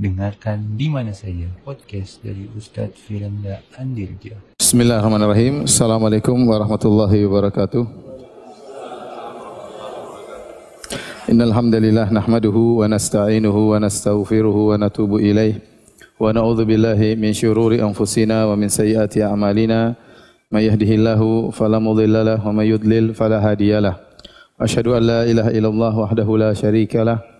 Dengarkan di mana saja podcast dari Ustadz Firanda Andirja. Bismillahirrahmanirrahim. Assalamualaikum warahmatullahi wabarakatuh. Innal hamdalillah nahmaduhu wa nasta'inuhu wa nastaghfiruhu wa natubu ilaih wa na'udzu min syururi anfusina wa min sayyiati a'malina may yahdihillahu wa may yudlil fala hadiyalah. Asyhadu an la la syarikalah wa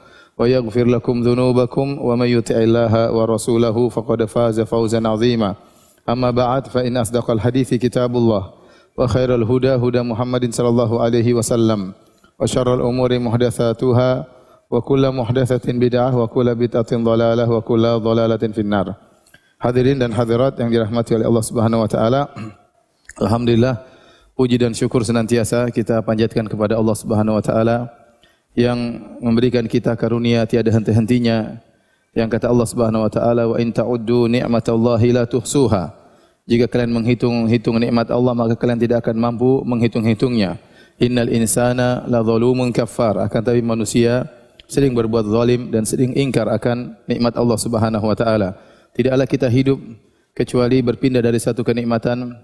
ويغفر لكم ذنوبكم ومن يطع الله ورسوله فقد فاز فوزا عظيما أما بعد فإن أصدق الحديث كتاب الله وخير الهدى هدى محمد صلى الله عليه وسلم وشر الأمور محدثاتها وكل محدثة بدعة وكل بدعة ضلالة وكل ضلالة في النار Hadirin dan hadirat yang dirahmati oleh Allah Subhanahu wa taala. Alhamdulillah puji dan syukur senantiasa kita panjatkan kepada Allah Subhanahu wa taala yang memberikan kita karunia tiada henti-hentinya. Yang kata Allah Subhanahu wa taala wa in ta'uddu ni'matallahi la tuhsuha. Jika kalian menghitung-hitung nikmat Allah maka kalian tidak akan mampu menghitung-hitungnya. Innal insana la zalumun kafar. Akan tapi manusia sering berbuat zalim dan sering ingkar akan nikmat Allah Subhanahu wa taala. Tidaklah kita hidup kecuali berpindah dari satu kenikmatan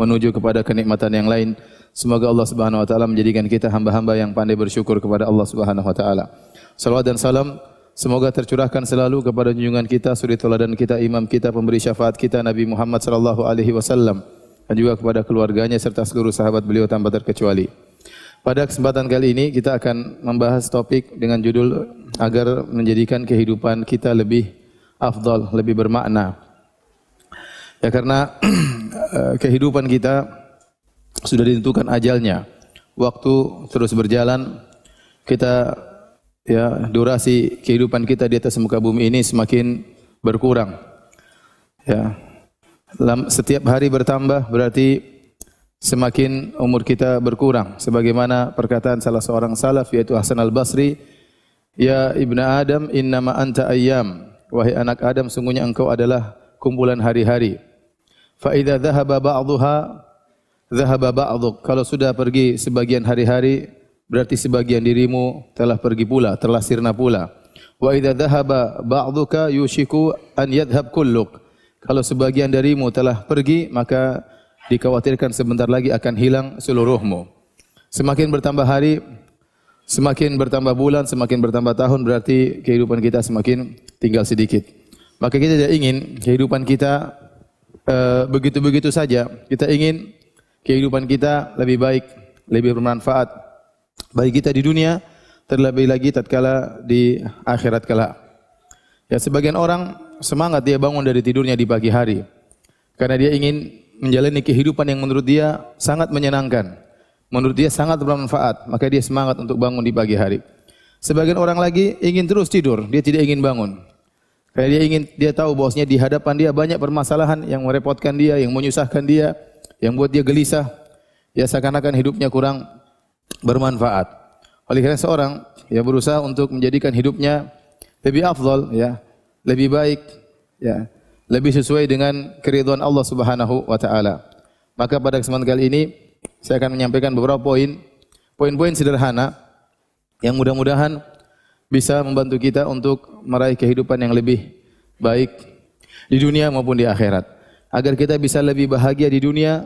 menuju kepada kenikmatan yang lain. Semoga Allah Subhanahu wa taala menjadikan kita hamba-hamba yang pandai bersyukur kepada Allah Subhanahu wa taala. Salawat dan salam semoga tercurahkan selalu kepada junjungan kita, suri teladan kita, imam kita, pemberi syafaat kita Nabi Muhammad sallallahu alaihi wasallam dan juga kepada keluarganya serta seluruh sahabat beliau tanpa terkecuali. Pada kesempatan kali ini kita akan membahas topik dengan judul agar menjadikan kehidupan kita lebih afdal, lebih bermakna. Ya karena kehidupan kita sudah ditentukan ajalnya. Waktu terus berjalan, kita ya durasi kehidupan kita di atas muka bumi ini semakin berkurang. Ya. Setiap hari bertambah berarti semakin umur kita berkurang. Sebagaimana perkataan salah seorang salaf yaitu Hasan Al-Basri, "Ya ibnu Adam, innama anta ayyam." Wahai anak Adam, sungguhnya engkau adalah kumpulan hari-hari. Fa idza dhahaba ba'dhuha ba'dhuk. Kalau sudah pergi sebagian hari-hari, berarti sebagian dirimu telah pergi pula, telah sirna pula. Wa idza dhahaba ba'dhuka yushiku an yadhhab kulluk. Kalau sebagian darimu telah pergi, maka dikhawatirkan sebentar lagi akan hilang seluruhmu. Semakin bertambah hari, semakin bertambah bulan, semakin bertambah tahun berarti kehidupan kita semakin tinggal sedikit. Maka kita tidak ingin kehidupan kita begitu-begitu uh, saja. Kita ingin kehidupan kita lebih baik, lebih bermanfaat bagi kita di dunia, terlebih lagi tatkala di akhirat kala. Ya sebagian orang semangat dia bangun dari tidurnya di pagi hari karena dia ingin menjalani kehidupan yang menurut dia sangat menyenangkan. Menurut dia sangat bermanfaat, maka dia semangat untuk bangun di pagi hari. Sebagian orang lagi ingin terus tidur, dia tidak ingin bangun. Karena dia ingin dia tahu bahwasanya di hadapan dia banyak permasalahan yang merepotkan dia, yang menyusahkan dia, yang buat dia gelisah. Ya seakan-akan hidupnya kurang bermanfaat. Oleh karena seorang ya berusaha untuk menjadikan hidupnya lebih afdal ya, lebih baik ya, lebih sesuai dengan keridhaan Allah Subhanahu wa taala. Maka pada kesempatan kali ini saya akan menyampaikan beberapa poin, poin-poin sederhana yang mudah-mudahan bisa membantu kita untuk meraih kehidupan yang lebih baik di dunia maupun di akhirat. Agar kita bisa lebih bahagia di dunia,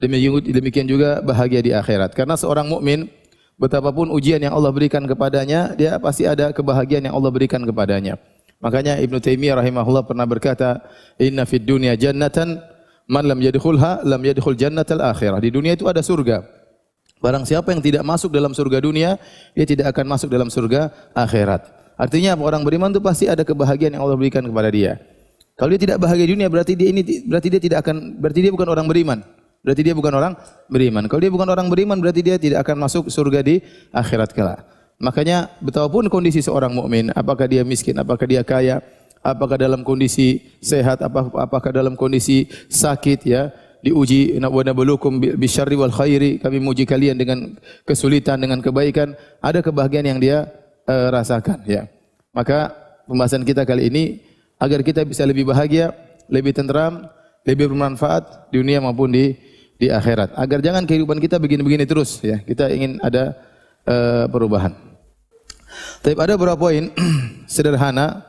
demikian juga bahagia di akhirat. Karena seorang mukmin betapapun ujian yang Allah berikan kepadanya, dia pasti ada kebahagiaan yang Allah berikan kepadanya. Makanya Ibnu Taimiyah rahimahullah pernah berkata, "Inna fid dunya jannatan man lam yadkhulha lam yadkhul jannatal akhirah." Di dunia itu ada surga. Barang siapa yang tidak masuk dalam surga dunia, dia tidak akan masuk dalam surga akhirat. Artinya orang beriman itu pasti ada kebahagiaan yang Allah berikan kepada dia. Kalau dia tidak bahagia di dunia berarti dia ini berarti dia tidak akan berarti dia bukan orang beriman. Berarti dia bukan orang beriman. Kalau dia bukan orang beriman berarti dia tidak akan masuk surga di akhirat kelak. Makanya betapapun kondisi seorang mukmin, apakah dia miskin, apakah dia kaya, apakah dalam kondisi sehat, apakah dalam kondisi sakit ya. Diuji wa nabluukum bisyarri wal khairi, kami menguji kalian dengan kesulitan dengan kebaikan, ada kebahagiaan yang dia uh, rasakan ya. Maka pembahasan kita kali ini agar kita bisa lebih bahagia, lebih tenteram, lebih bermanfaat di dunia maupun di di akhirat. Agar jangan kehidupan kita begini-begini terus ya. Kita ingin ada uh, perubahan. Tapi ada beberapa poin sederhana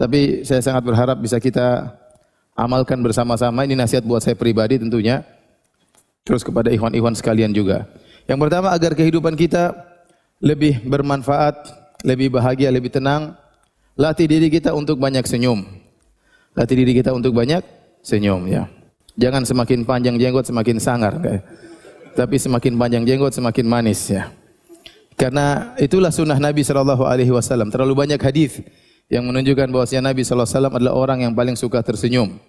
tapi saya sangat berharap bisa kita amalkan bersama-sama. Ini nasihat buat saya pribadi tentunya. Terus kepada ikhwan-ikhwan sekalian juga. Yang pertama agar kehidupan kita lebih bermanfaat, lebih bahagia, lebih tenang. Latih diri kita untuk banyak senyum. Latih diri kita untuk banyak senyum ya. Jangan semakin panjang jenggot semakin sangar. Tapi semakin panjang jenggot semakin manis ya. Karena itulah sunnah Nabi Shallallahu Alaihi Wasallam. Terlalu banyak hadis yang menunjukkan bahwasanya Nabi Shallallahu Alaihi Wasallam adalah orang yang paling suka tersenyum.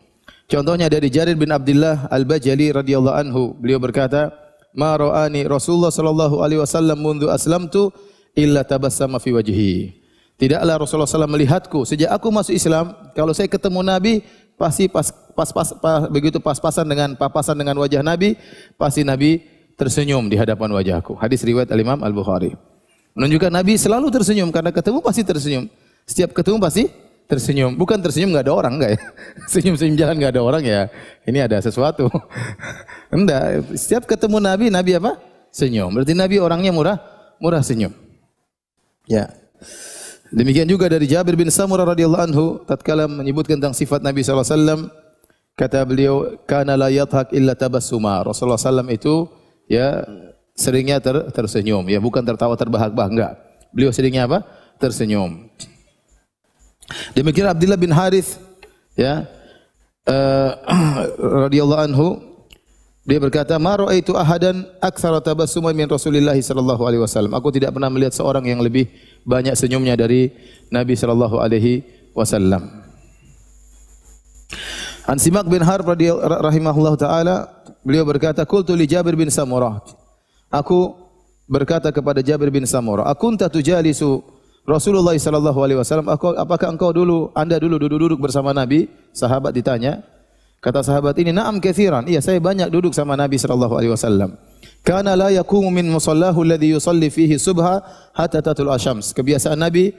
Contohnya dari Jarir bin Abdullah Al Bajali radhiyallahu anhu, beliau berkata, "Ma ra'ani Rasulullah sallallahu alaihi wasallam mundu aslamtu illa tabassama fi wajhi." Tidaklah Rasulullah SAW melihatku sejak aku masuk Islam, kalau saya ketemu Nabi pasti pas pas, pas, pas begitu pas-pasan dengan papasan dengan wajah Nabi, pasti Nabi tersenyum di hadapan wajahku. Hadis riwayat Al-Imam Al-Bukhari. Menunjukkan Nabi selalu tersenyum karena ketemu pasti tersenyum. Setiap ketemu pasti tersenyum. Bukan tersenyum nggak ada orang nggak ya? Senyum-senyum jalan nggak ada orang ya? Ini ada sesuatu. Enggak. Setiap ketemu Nabi, Nabi apa? Senyum. Berarti Nabi orangnya murah, murah senyum. Ya. Demikian juga dari Jabir bin Samurah radhiyallahu anhu tatkala menyebutkan tentang sifat Nabi sallallahu alaihi wasallam kata beliau kana la yathak illa tabassuma. Rasulullah sallam itu ya seringnya ter, tersenyum ya bukan tertawa terbahak-bahak enggak. Beliau seringnya apa? Tersenyum. Demikian Abdullah bin Harith ya uh, radhiyallahu anhu dia berkata, "Ma raaitu ahadan aktsara tabassuman min Rasulillah sallallahu alaihi wasallam." Aku tidak pernah melihat seorang yang lebih banyak senyumnya dari Nabi sallallahu alaihi wasallam. An Simak bin Harb rahimahullah taala, beliau berkata, "Qultu li Jabir bin Samurah." Aku berkata kepada Jabir bin Samurah, "Akunta tujalisu Rasulullah sallallahu alaihi wasallam, apakah engkau dulu anda dulu duduk-duduk bersama Nabi? Sahabat ditanya. Kata sahabat ini, "Na'am katsiran." Iya, saya banyak duduk sama Nabi sallallahu alaihi wasallam. Kana la yaqumu min musallahu alladhi yusalli fihi subha hatta tatul asyams. Kebiasaan Nabi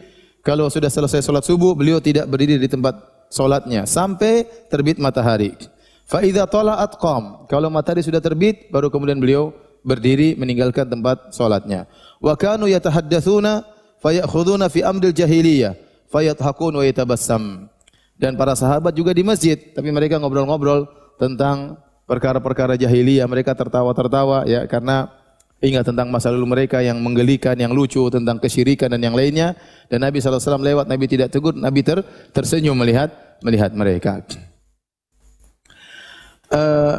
kalau sudah selesai salat subuh, beliau tidak berdiri di tempat salatnya sampai terbit matahari. Fa idza tala'at qam. Kalau matahari sudah terbit, baru kemudian beliau berdiri meninggalkan tempat salatnya. Wa kanu yatahaddatsuna fayakhuduna fi amril jahiliyah fayathakun wa yatabassam. Dan para sahabat juga di masjid, tapi mereka ngobrol-ngobrol tentang perkara-perkara jahiliyah, mereka tertawa-tertawa ya karena ingat tentang masa lalu mereka yang menggelikan, yang lucu tentang kesyirikan dan yang lainnya. Dan Nabi SAW lewat, Nabi tidak tegur, Nabi ter, tersenyum melihat melihat mereka. Uh,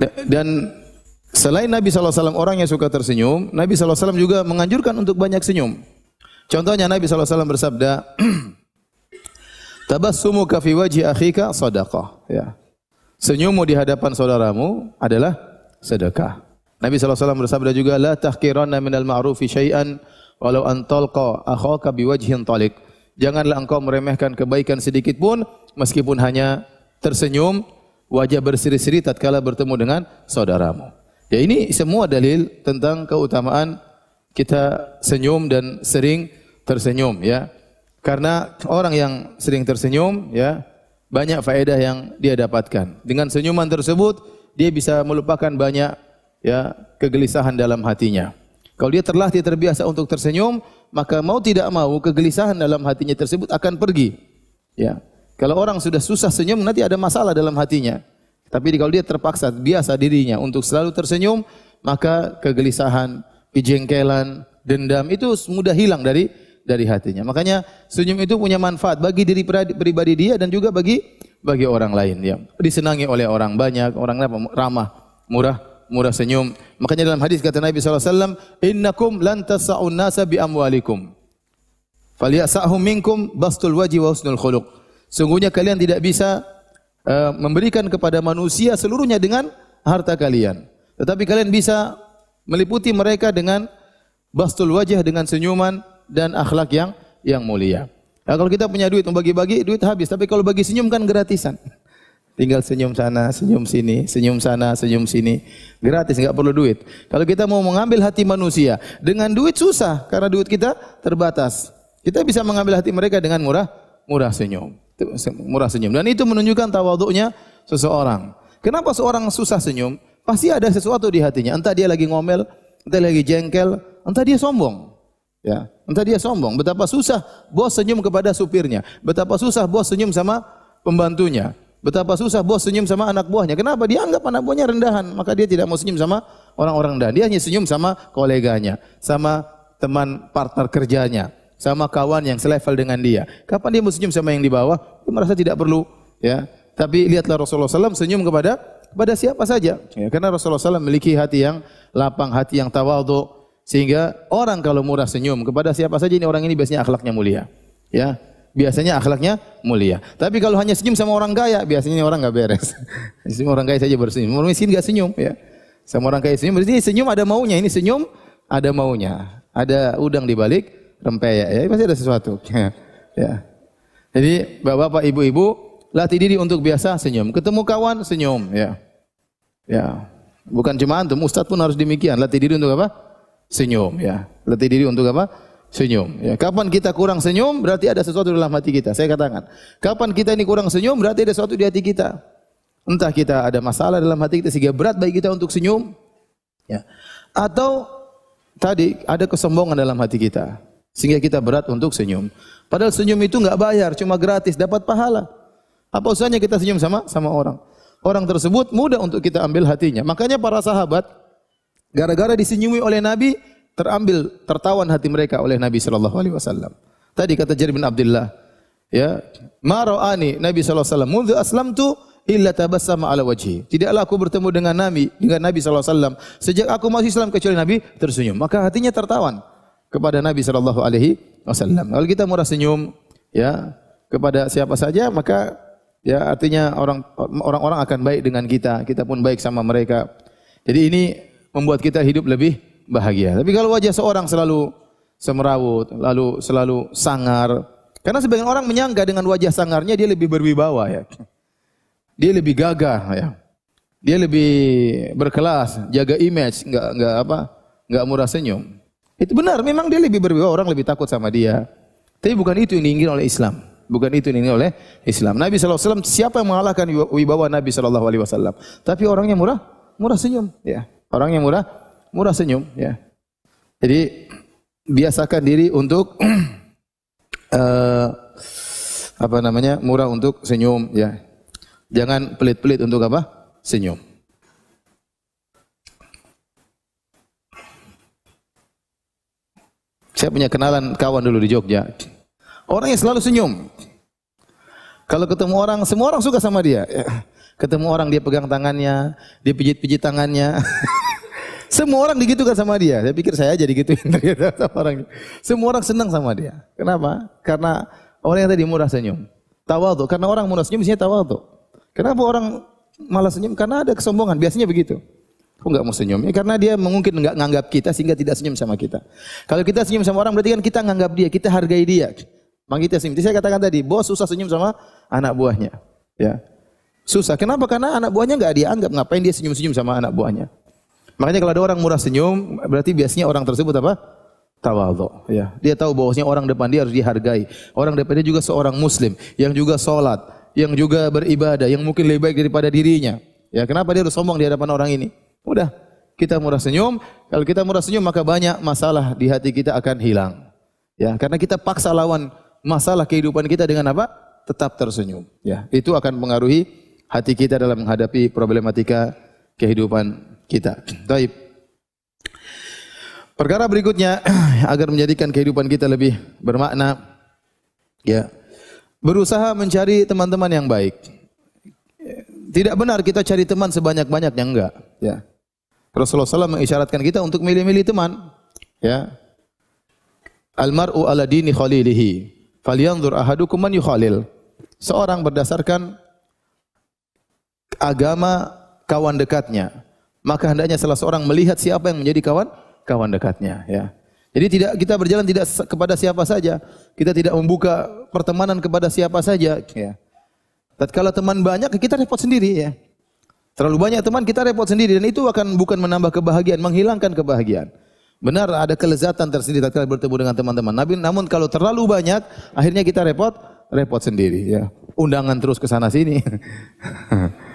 dan Selain Nabi SAW orang yang suka tersenyum, Nabi SAW juga menganjurkan untuk banyak senyum. Contohnya Nabi SAW bersabda, Tabassumu fi wajhi akhika sadaqah. Ya. Senyummu di hadapan saudaramu adalah sedekah. Nabi SAW bersabda juga, La tahkiranna minal ma'rufi syai'an walau an talqa akhaka biwajhin talik. Janganlah engkau meremehkan kebaikan sedikit pun meskipun hanya tersenyum wajah berseri-seri tatkala bertemu dengan saudaramu. Ya ini semua dalil tentang keutamaan kita senyum dan sering tersenyum ya. Karena orang yang sering tersenyum ya banyak faedah yang dia dapatkan. Dengan senyuman tersebut dia bisa melupakan banyak ya kegelisahan dalam hatinya. Kalau dia terlatih terbiasa untuk tersenyum, maka mau tidak mau kegelisahan dalam hatinya tersebut akan pergi. Ya. Kalau orang sudah susah senyum nanti ada masalah dalam hatinya. Tapi kalau dia terpaksa biasa dirinya untuk selalu tersenyum, maka kegelisahan, kejengkelan, dendam itu mudah hilang dari dari hatinya. Makanya senyum itu punya manfaat bagi diri pribadi dia dan juga bagi bagi orang lain ya. Disenangi oleh orang banyak, orang ramah, murah, murah senyum. Makanya dalam hadis kata Nabi SAW, Innakum lan tasa'un nasa bi amwalikum. Falyasa'hum minkum bastul waji wa husnul khuluq. Sungguhnya kalian tidak bisa uh, memberikan kepada manusia seluruhnya dengan harta kalian. Tetapi kalian bisa meliputi mereka dengan bastul wajah dengan senyuman dan akhlak yang yang mulia. Ya, kalau kita punya duit, mau bagi-bagi, duit habis. Tapi kalau bagi senyum kan gratisan. Tinggal senyum sana, senyum sini, senyum sana, senyum sini. Gratis, nggak perlu duit. Kalau kita mau mengambil hati manusia, dengan duit susah, karena duit kita terbatas. Kita bisa mengambil hati mereka dengan murah, murah senyum. Murah senyum. Dan itu menunjukkan tawaduknya seseorang. Kenapa seorang susah senyum? Pasti ada sesuatu di hatinya. Entah dia lagi ngomel, entah lagi jengkel, entah dia sombong. Ya, entah dia sombong. Betapa susah bos senyum kepada supirnya. Betapa susah bos senyum sama pembantunya. Betapa susah bos senyum sama anak buahnya. Kenapa? Dia anggap anak buahnya rendahan, maka dia tidak mau senyum sama orang-orang rendahan. Dia hanya senyum sama koleganya, sama teman partner kerjanya, sama kawan yang selevel dengan dia. Kapan dia mau senyum sama yang di bawah? Dia merasa tidak perlu, ya. Tapi lihatlah Rasulullah SAW senyum kepada kepada siapa saja. Ya, karena Rasulullah SAW memiliki hati yang lapang, hati yang tawadhu, sehingga orang kalau murah senyum kepada siapa saja ini orang ini biasanya akhlaknya mulia. Ya, biasanya akhlaknya mulia. Tapi kalau hanya senyum sama orang kaya, biasanya orang nggak beres. Semua orang kaya saja bersenyum. Orang miskin nggak senyum, ya. Sama orang kaya senyum. Berarti senyum ada maunya. Ini senyum ada maunya. Ada udang di balik rempeyek. Ya, pasti ada sesuatu. ya. Jadi bapak-bapak, ibu-ibu, latih diri untuk biasa senyum. Ketemu kawan senyum, ya. Ya. Bukan cuma antum, ustaz pun harus demikian. Latih diri untuk apa? Senyum, ya. Latih diri untuk apa? senyum. Ya, kapan kita kurang senyum berarti ada sesuatu dalam hati kita. Saya katakan, kapan kita ini kurang senyum berarti ada sesuatu di hati kita. Entah kita ada masalah dalam hati kita sehingga berat bagi kita untuk senyum, ya. Atau tadi ada kesombongan dalam hati kita sehingga kita berat untuk senyum. Padahal senyum itu nggak bayar, cuma gratis, dapat pahala. Apa usahanya kita senyum sama sama orang? Orang tersebut mudah untuk kita ambil hatinya. Makanya para sahabat gara-gara disenyumi oleh Nabi, terambil tertawan hati mereka oleh Nabi sallallahu alaihi wasallam. Tadi kata Jarir bin Abdullah, ya, "Ma ra'ani Nabi sallallahu alaihi wasallam mundu aslamtu illa tabassama ala wajhi." Tidaklah aku bertemu dengan Nabi, dengan Nabi sallallahu alaihi wasallam sejak aku masih Islam kecuali Nabi tersenyum. Maka hatinya tertawan kepada Nabi sallallahu alaihi wasallam. Kalau kita murah senyum, ya, kepada siapa saja, maka ya artinya orang orang-orang akan baik dengan kita, kita pun baik sama mereka. Jadi ini membuat kita hidup lebih bahagia. Tapi kalau wajah seorang selalu semerawut, lalu selalu sangar, karena sebagian orang menyangka dengan wajah sangarnya dia lebih berwibawa ya. Dia lebih gagah ya. Dia lebih berkelas, jaga image, enggak enggak apa? enggak murah senyum. Itu benar, memang dia lebih berwibawa, orang lebih takut sama dia. Tapi bukan itu yang diinginkan oleh Islam. Bukan itu yang diinginkan oleh Islam. Nabi SAW, siapa yang mengalahkan wibawa Nabi SAW? Tapi orangnya murah, murah senyum. Ya. Orangnya murah, murah senyum ya. Jadi biasakan diri untuk uh, apa namanya? murah untuk senyum ya. Jangan pelit-pelit untuk apa? senyum. Saya punya kenalan kawan dulu di Jogja. Orang yang selalu senyum. Kalau ketemu orang, semua orang suka sama dia. Ketemu orang dia pegang tangannya, dia pijit-pijit tangannya. Semua orang digitukan sama dia. Saya pikir saya jadi gituin sama orang. Semua orang senang sama dia. Kenapa? Karena orang yang tadi murah senyum. Tawadhu. Karena orang murah senyum biasanya tawadhu. Kenapa orang malah senyum? Karena ada kesombongan. Biasanya begitu. Kok enggak mau senyum? Ya, karena dia mungkin enggak nganggap kita sehingga tidak senyum sama kita. Kalau kita senyum sama orang berarti kan kita nganggap dia, kita hargai dia. Maka kita senyum. Jadi saya katakan tadi, bos susah senyum sama anak buahnya. Ya. Susah. Kenapa? Karena anak buahnya enggak dia anggap. Ngapain dia senyum-senyum sama anak buahnya? Makanya kalau ada orang murah senyum, berarti biasanya orang tersebut apa? Tawadhu. Ya. Dia tahu bahwasanya orang depan dia harus dihargai. Orang depan dia juga seorang muslim yang juga sholat, yang juga beribadah, yang mungkin lebih baik daripada dirinya. Ya, kenapa dia harus sombong di hadapan orang ini? Udah, kita murah senyum. Kalau kita murah senyum maka banyak masalah di hati kita akan hilang. Ya, karena kita paksa lawan masalah kehidupan kita dengan apa? Tetap tersenyum. Ya, itu akan mengaruhi hati kita dalam menghadapi problematika kehidupan kita. Taib. Perkara berikutnya agar menjadikan kehidupan kita lebih bermakna ya. Berusaha mencari teman-teman yang baik. Tidak benar kita cari teman sebanyak-banyaknya enggak, ya. Rasulullah SAW mengisyaratkan kita untuk milih-milih teman, ya. Almaru ala dini khalilihi. Falyanzur ahadukum man yukhalil. Seorang berdasarkan agama kawan dekatnya maka hendaknya salah seorang melihat siapa yang menjadi kawan kawan dekatnya ya. Jadi tidak kita berjalan tidak kepada siapa saja. Kita tidak membuka pertemanan kepada siapa saja. Ya. Tatkala teman banyak kita repot sendiri ya. Terlalu banyak teman kita repot sendiri dan itu akan bukan menambah kebahagiaan, menghilangkan kebahagiaan. Benar ada kelezatan tersendiri tatkala bertemu dengan teman-teman. Nabi namun kalau terlalu banyak akhirnya kita repot, repot sendiri ya. Undangan terus ke sana sini.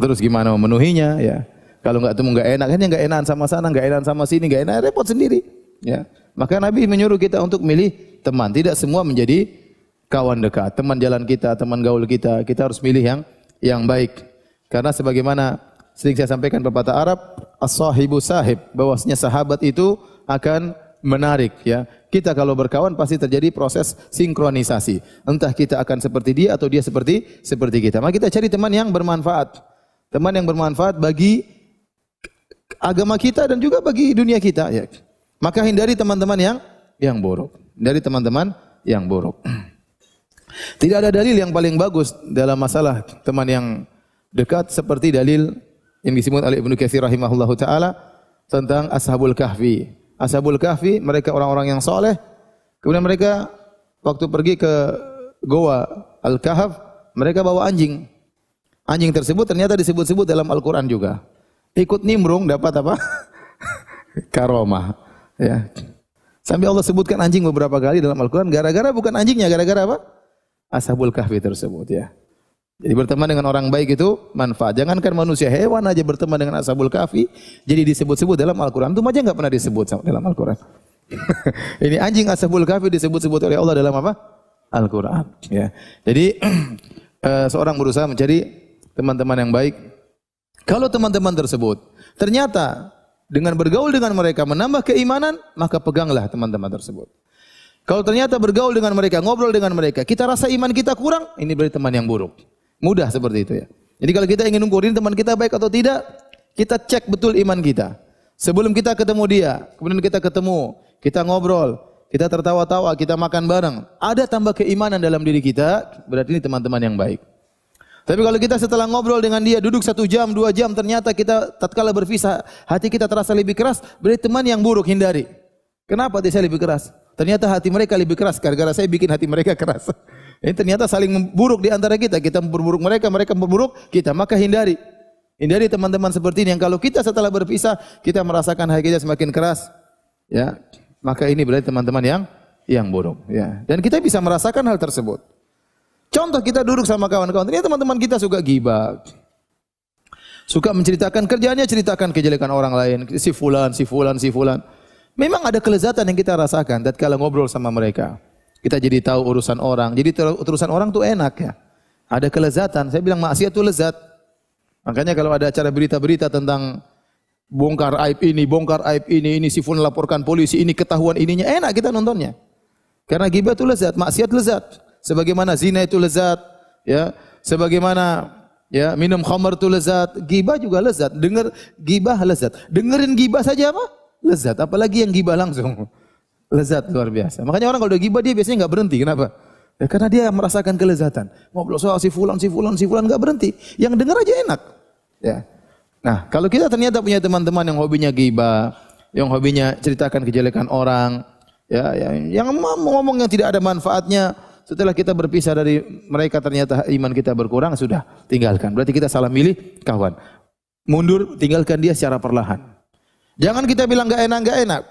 terus gimana memenuhinya ya. Kalau nggak temu nggak enak, akhirnya nggak enakan sama sana, nggak enakan sama sini, nggak enak, repot sendiri. Ya. Maka Nabi menyuruh kita untuk milih teman. Tidak semua menjadi kawan dekat, teman jalan kita, teman gaul kita. Kita harus milih yang yang baik. Karena sebagaimana sering saya sampaikan pepatah Arab, as-sahibu sahib, bahwasanya sahabat itu akan menarik ya. Kita kalau berkawan pasti terjadi proses sinkronisasi. Entah kita akan seperti dia atau dia seperti seperti kita. Maka kita cari teman yang bermanfaat. Teman yang bermanfaat bagi agama kita dan juga bagi dunia kita ya. Maka hindari teman-teman yang yang buruk. Dari teman-teman yang buruk. Tidak ada dalil yang paling bagus dalam masalah teman yang dekat seperti dalil yang disebut oleh Ibnu Katsir rahimahullahu taala tentang Ashabul Kahfi. Ashabul Kahfi mereka orang-orang yang soleh. Kemudian mereka waktu pergi ke Goa Al-Kahf, mereka bawa anjing. Anjing tersebut ternyata disebut-sebut dalam Al-Qur'an juga. Ikut nimbrung dapat apa? Karomah. Ya. Sampai Allah sebutkan anjing beberapa kali dalam Al-Quran. Gara-gara bukan anjingnya, gara-gara apa? Ashabul kahfi tersebut ya. Jadi berteman dengan orang baik itu manfaat. Jangankan manusia, hewan aja berteman dengan ashabul kahfi. Jadi disebut-sebut dalam Al-Quran. Itu aja nggak pernah disebut dalam Al-Quran. Ini anjing ashabul kahfi disebut-sebut oleh Allah dalam apa? Al-Quran. Ya. Jadi eh, seorang berusaha mencari teman-teman yang baik. Kalau teman-teman tersebut ternyata dengan bergaul dengan mereka menambah keimanan, maka peganglah teman-teman tersebut. Kalau ternyata bergaul dengan mereka, ngobrol dengan mereka, kita rasa iman kita kurang, ini berarti teman yang buruk. Mudah seperti itu ya. Jadi kalau kita ingin ngukurin teman kita baik atau tidak, kita cek betul iman kita. Sebelum kita ketemu dia, kemudian kita ketemu, kita ngobrol, kita tertawa-tawa, kita makan bareng, ada tambah keimanan dalam diri kita, berarti ini teman-teman yang baik. Tapi kalau kita setelah ngobrol dengan dia, duduk satu jam, dua jam, ternyata kita tatkala berpisah, hati kita terasa lebih keras, berarti teman yang buruk hindari. Kenapa hati saya lebih keras? Ternyata hati mereka lebih keras, gara-gara saya bikin hati mereka keras. Ini ternyata saling buruk di antara kita. Kita memperburuk mereka, mereka memperburuk kita. Maka hindari. Hindari teman-teman seperti ini yang kalau kita setelah berpisah, kita merasakan hati kita semakin keras. Ya, maka ini berarti teman-teman yang yang buruk. Ya, dan kita bisa merasakan hal tersebut. Contoh kita duduk sama kawan-kawan, ternyata teman-teman kita suka gibah. Suka menceritakan kerjanya, ceritakan kejelekan orang lain, si fulan, si fulan, si fulan. Memang ada kelezatan yang kita rasakan tatkala ngobrol sama mereka. Kita jadi tahu urusan orang. Jadi urusan orang tuh enak ya. Ada kelezatan. Saya bilang maksiat itu lezat. Makanya kalau ada acara berita-berita tentang bongkar aib ini, bongkar aib ini, ini si fulan laporkan polisi, ini ketahuan ininya, enak kita nontonnya. Karena ghibah itu lezat, maksiat lezat. Sebagaimana zina itu lezat, ya. Sebagaimana ya minum khamar itu lezat, ghibah juga lezat. Dengar ghibah lezat. Dengerin ghibah saja apa? Lezat, apalagi yang ghibah langsung. Lezat luar biasa. Makanya orang kalau udah ghibah dia biasanya nggak berhenti. Kenapa? Ya, karena dia merasakan kelezatan. Ngobrol soal si fulan, si fulan, si fulan nggak berhenti. Yang dengar aja enak. Ya. Nah, kalau kita ternyata punya teman-teman yang hobinya ghibah, yang hobinya ceritakan kejelekan orang, ya, yang, yang ngomong yang tidak ada manfaatnya, setelah kita berpisah dari mereka ternyata iman kita berkurang, sudah tinggalkan. Berarti kita salah milih kawan. Mundur, tinggalkan dia secara perlahan. Jangan kita bilang nggak enak, nggak enak.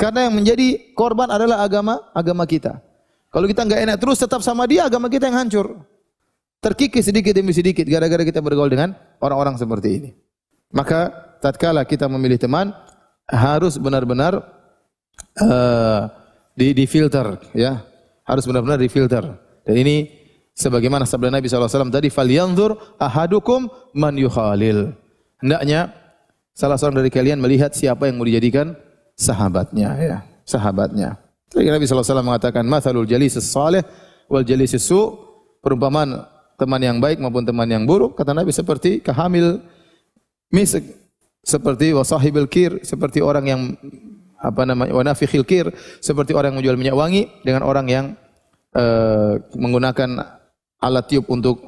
Karena yang menjadi korban adalah agama agama kita. Kalau kita nggak enak terus tetap sama dia, agama kita yang hancur. Terkikis sedikit demi sedikit gara-gara kita bergaul dengan orang-orang seperti ini. Maka tatkala kita memilih teman harus benar-benar uh, di, di filter ya. Harus benar-benar difilter. Dan ini sebagaimana sabda Nabi SAW tadi falyanzur ahadukum man yukhalil. Hendaknya salah seorang dari kalian melihat siapa yang mau dijadikan sahabatnya ya, sahabatnya. Tadi Nabi SAW mengatakan mathalul jalis salih wal jalis su perumpamaan teman yang baik maupun teman yang buruk kata Nabi seperti kehamil misik seperti wasahibil kir seperti orang yang apa namanya wanafikhil kir seperti orang yang menjual minyak wangi dengan orang yang uh, menggunakan alat tiup untuk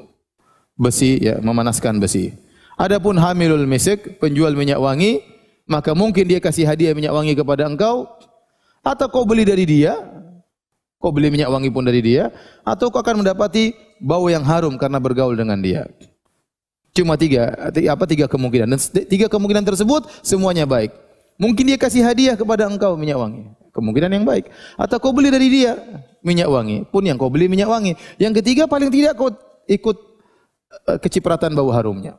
besi ya memanaskan besi. Adapun hamilul misik penjual minyak wangi maka mungkin dia kasih hadiah minyak wangi kepada engkau atau kau beli dari dia, kau beli minyak wangi pun dari dia, atau kau akan mendapati bau yang harum karena bergaul dengan dia. Cuma tiga, apa tiga kemungkinan. Dan tiga kemungkinan tersebut semuanya baik. Mungkin dia kasih hadiah kepada engkau minyak wangi. Kemungkinan yang baik. Atau kau beli dari dia minyak wangi. Pun yang kau beli minyak wangi. Yang ketiga paling tidak kau ikut uh, kecipratan bau harumnya.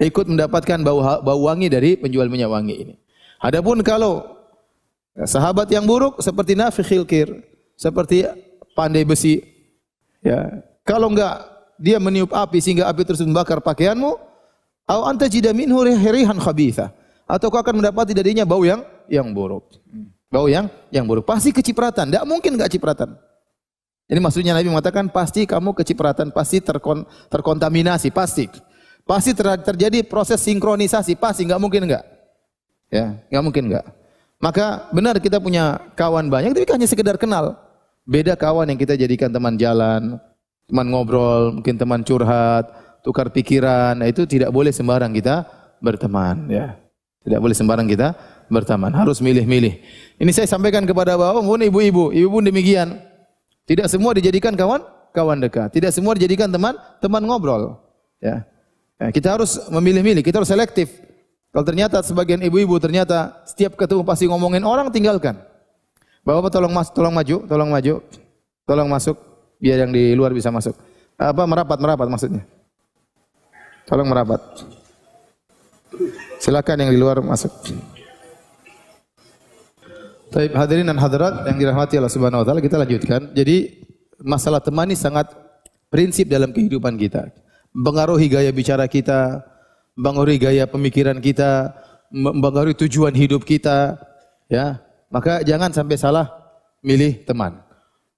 Ikut mendapatkan bau bau wangi dari penjual minyak wangi ini. Adapun kalau sahabat yang buruk seperti Nafi Kir, seperti pandai besi, ya kalau enggak dia meniup api sehingga api tersebut membakar pakaianmu, atau anta jida minhu rihan khabitha. Atau kau akan mendapati darinya bau yang yang buruk. Bau yang yang buruk. Pasti kecipratan. Tidak mungkin enggak cipratan. Ini maksudnya Nabi mengatakan pasti kamu kecipratan, pasti terkon, terkontaminasi, pasti. Pasti ter, terjadi proses sinkronisasi, pasti enggak mungkin enggak. Ya, enggak mungkin enggak. Maka benar kita punya kawan banyak tapi hanya sekedar kenal. Beda kawan yang kita jadikan teman jalan, teman ngobrol, mungkin teman curhat, tukar pikiran, nah itu tidak boleh sembarang kita berteman ya. Tidak boleh sembarang kita berteman, harus milih-milih. Ini saya sampaikan kepada bapak pun ibu-ibu, ibu pun demikian. Tidak semua dijadikan kawan kawan dekat, tidak semua dijadikan teman teman ngobrol. Ya. ya kita harus memilih-milih, kita harus selektif. Kalau ternyata sebagian ibu-ibu ternyata setiap ketemu pasti ngomongin orang, tinggalkan. Bapak, tolong mas, tolong maju, tolong maju, tolong masuk biar yang di luar bisa masuk. Apa merapat merapat maksudnya? Tolong merapat. Silakan yang di luar masuk. Baik, hadirin dan hadirat yang dirahmati Allah Subhanahu wa taala, kita lanjutkan. Jadi masalah teman ini sangat prinsip dalam kehidupan kita. Mempengaruhi gaya bicara kita, mempengaruhi gaya pemikiran kita, mempengaruhi tujuan hidup kita, ya. Maka jangan sampai salah milih teman.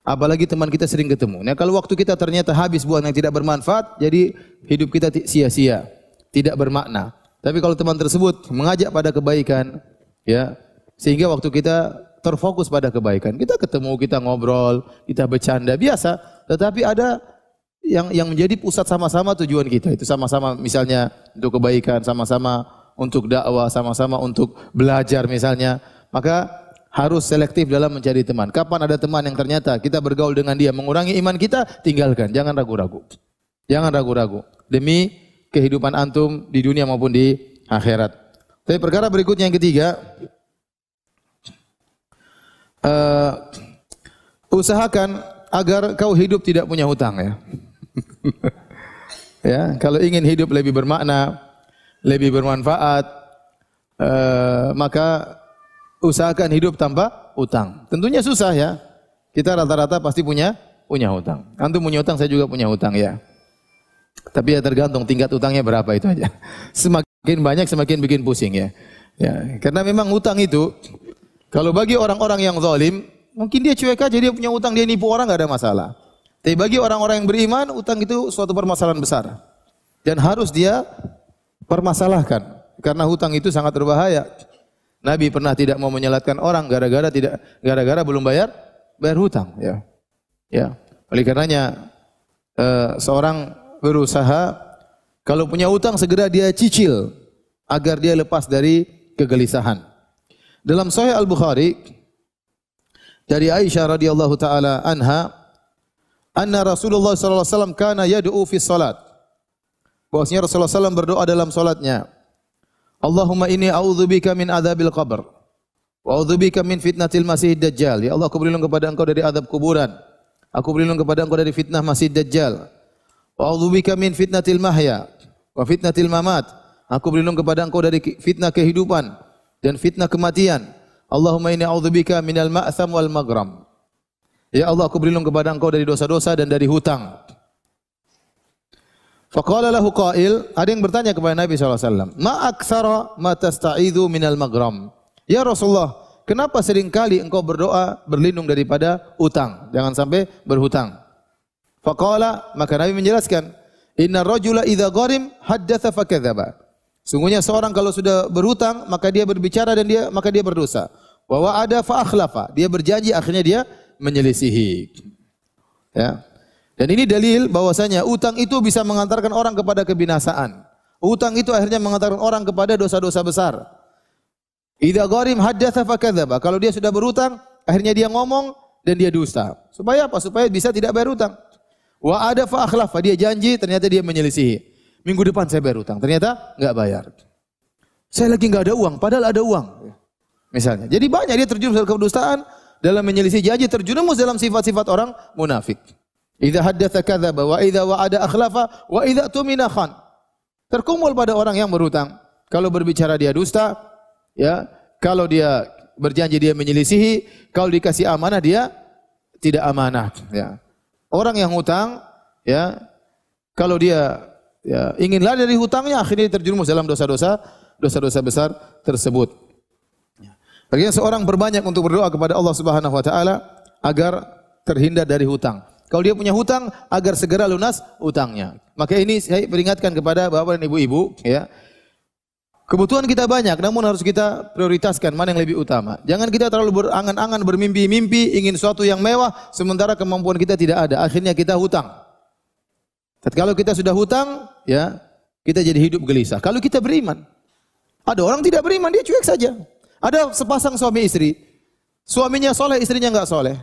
Apalagi teman kita sering ketemu. Nah, kalau waktu kita ternyata habis buat yang tidak bermanfaat, jadi hidup kita sia-sia, tidak bermakna. Tapi kalau teman tersebut mengajak pada kebaikan, ya, sehingga waktu kita terfokus pada kebaikan. Kita ketemu, kita ngobrol, kita bercanda biasa, tetapi ada yang yang menjadi pusat sama-sama tujuan kita. Itu sama-sama misalnya untuk kebaikan, sama-sama untuk dakwah, sama-sama untuk belajar misalnya. Maka harus selektif dalam mencari teman. Kapan ada teman yang ternyata kita bergaul dengan dia mengurangi iman kita, tinggalkan. Jangan ragu-ragu. Jangan ragu-ragu. Demi kehidupan antum di dunia maupun di akhirat. Tapi perkara berikutnya yang ketiga, uh, usahakan agar kau hidup tidak punya hutang ya. ya, kalau ingin hidup lebih bermakna, lebih bermanfaat, uh, maka usahakan hidup tanpa utang. Tentunya susah ya. Kita rata-rata pasti punya punya hutang. Antum punya hutang, saya juga punya hutang ya. Tapi ya tergantung tingkat utangnya berapa itu aja. Semakin banyak semakin bikin pusing ya. Ya, karena memang utang itu kalau bagi orang-orang yang zalim, mungkin dia cuek aja dia punya utang, dia nipu orang nggak ada masalah. Tapi bagi orang-orang yang beriman, utang itu suatu permasalahan besar. Dan harus dia permasalahkan karena hutang itu sangat berbahaya. Nabi pernah tidak mau menyelatkan orang gara-gara tidak gara-gara belum bayar bayar hutang ya. Ya. Oleh karenanya uh, seorang berusaha kalau punya hutang segera dia cicil agar dia lepas dari kegelisahan. Dalam Sahih Al-Bukhari dari Aisyah radhiyallahu taala anha anna Rasulullah sallallahu alaihi wasallam kana yad'u fi salat. Bahwasanya Rasulullah SAW berdoa dalam salatnya. Allahumma inni a'udzubika min adzabil qabr wa a'udzubika min fitnatil masih dajjal. Ya Allah, aku berlindung kepada Engkau dari azab kuburan. Aku berlindung kepada Engkau dari fitnah masih dajjal. Wa a'udzubika min fitnatil mahya wa fitnatil mamat. Aku berlindung kepada Engkau dari fitnah kehidupan dan fitnah kematian. Allahumma inni a'udzubika minal ma'tham wal maghram. Ya Allah, aku berlindung kepada Engkau dari dosa-dosa dan dari hutang. Faqala lahu qail, ada yang bertanya kepada Nabi SAW, Ma aksara ma tasta'idhu minal magram. Ya Rasulullah, kenapa sering kali engkau berdoa berlindung daripada utang? Jangan sampai berhutang. Faqala, maka Nabi menjelaskan, Inna rajula idha gharim haddatha fakadzaba. Sungguhnya seorang kalau sudah berhutang, maka dia berbicara dan dia maka dia berdosa. Wa wa'ada fa akhlafa. Dia berjanji akhirnya dia menyelisihi. Ya. Dan ini dalil bahwasanya utang itu bisa mengantarkan orang kepada kebinasaan. Utang itu akhirnya mengantarkan orang kepada dosa-dosa besar. Idza gharim haddatsa fakadzaba. Kalau dia sudah berhutang, akhirnya dia ngomong dan dia dusta. Supaya apa? Supaya bisa tidak bayar hutang. Wa ada fa akhlafa, dia janji ternyata dia menyelisihi. Minggu depan saya bayar hutang, ternyata enggak bayar. Saya lagi enggak ada uang, padahal ada uang. Misalnya. Jadi banyak dia terjerumus dalam kedustaan, dalam menyelisih janji terjerumus dalam sifat-sifat orang munafik. Idza haddatsa kadzaba wa idza wa'ada akhlafa wa idza tumina khan. Terkumpul pada orang yang berhutang. Kalau berbicara dia dusta, ya. Kalau dia berjanji dia menyelisihi, kalau dikasih amanah dia tidak amanah, ya. Orang yang hutang, ya, kalau dia ya, ingin lari dari hutangnya, akhirnya terjerumus dalam dosa-dosa, dosa-dosa besar tersebut. Bagaimana seorang berbanyak untuk berdoa kepada Allah Subhanahu wa taala agar terhindar dari hutang. Kalau dia punya hutang agar segera lunas hutangnya. Maka ini saya peringatkan kepada bapak dan ibu-ibu ya. Kebutuhan kita banyak namun harus kita prioritaskan mana yang lebih utama. Jangan kita terlalu berangan-angan bermimpi-mimpi ingin sesuatu yang mewah sementara kemampuan kita tidak ada. Akhirnya kita hutang. Kalau kita sudah hutang ya kita jadi hidup gelisah. Kalau kita beriman. Ada orang tidak beriman dia cuek saja. Ada sepasang suami istri. Suaminya soleh, istrinya enggak soleh.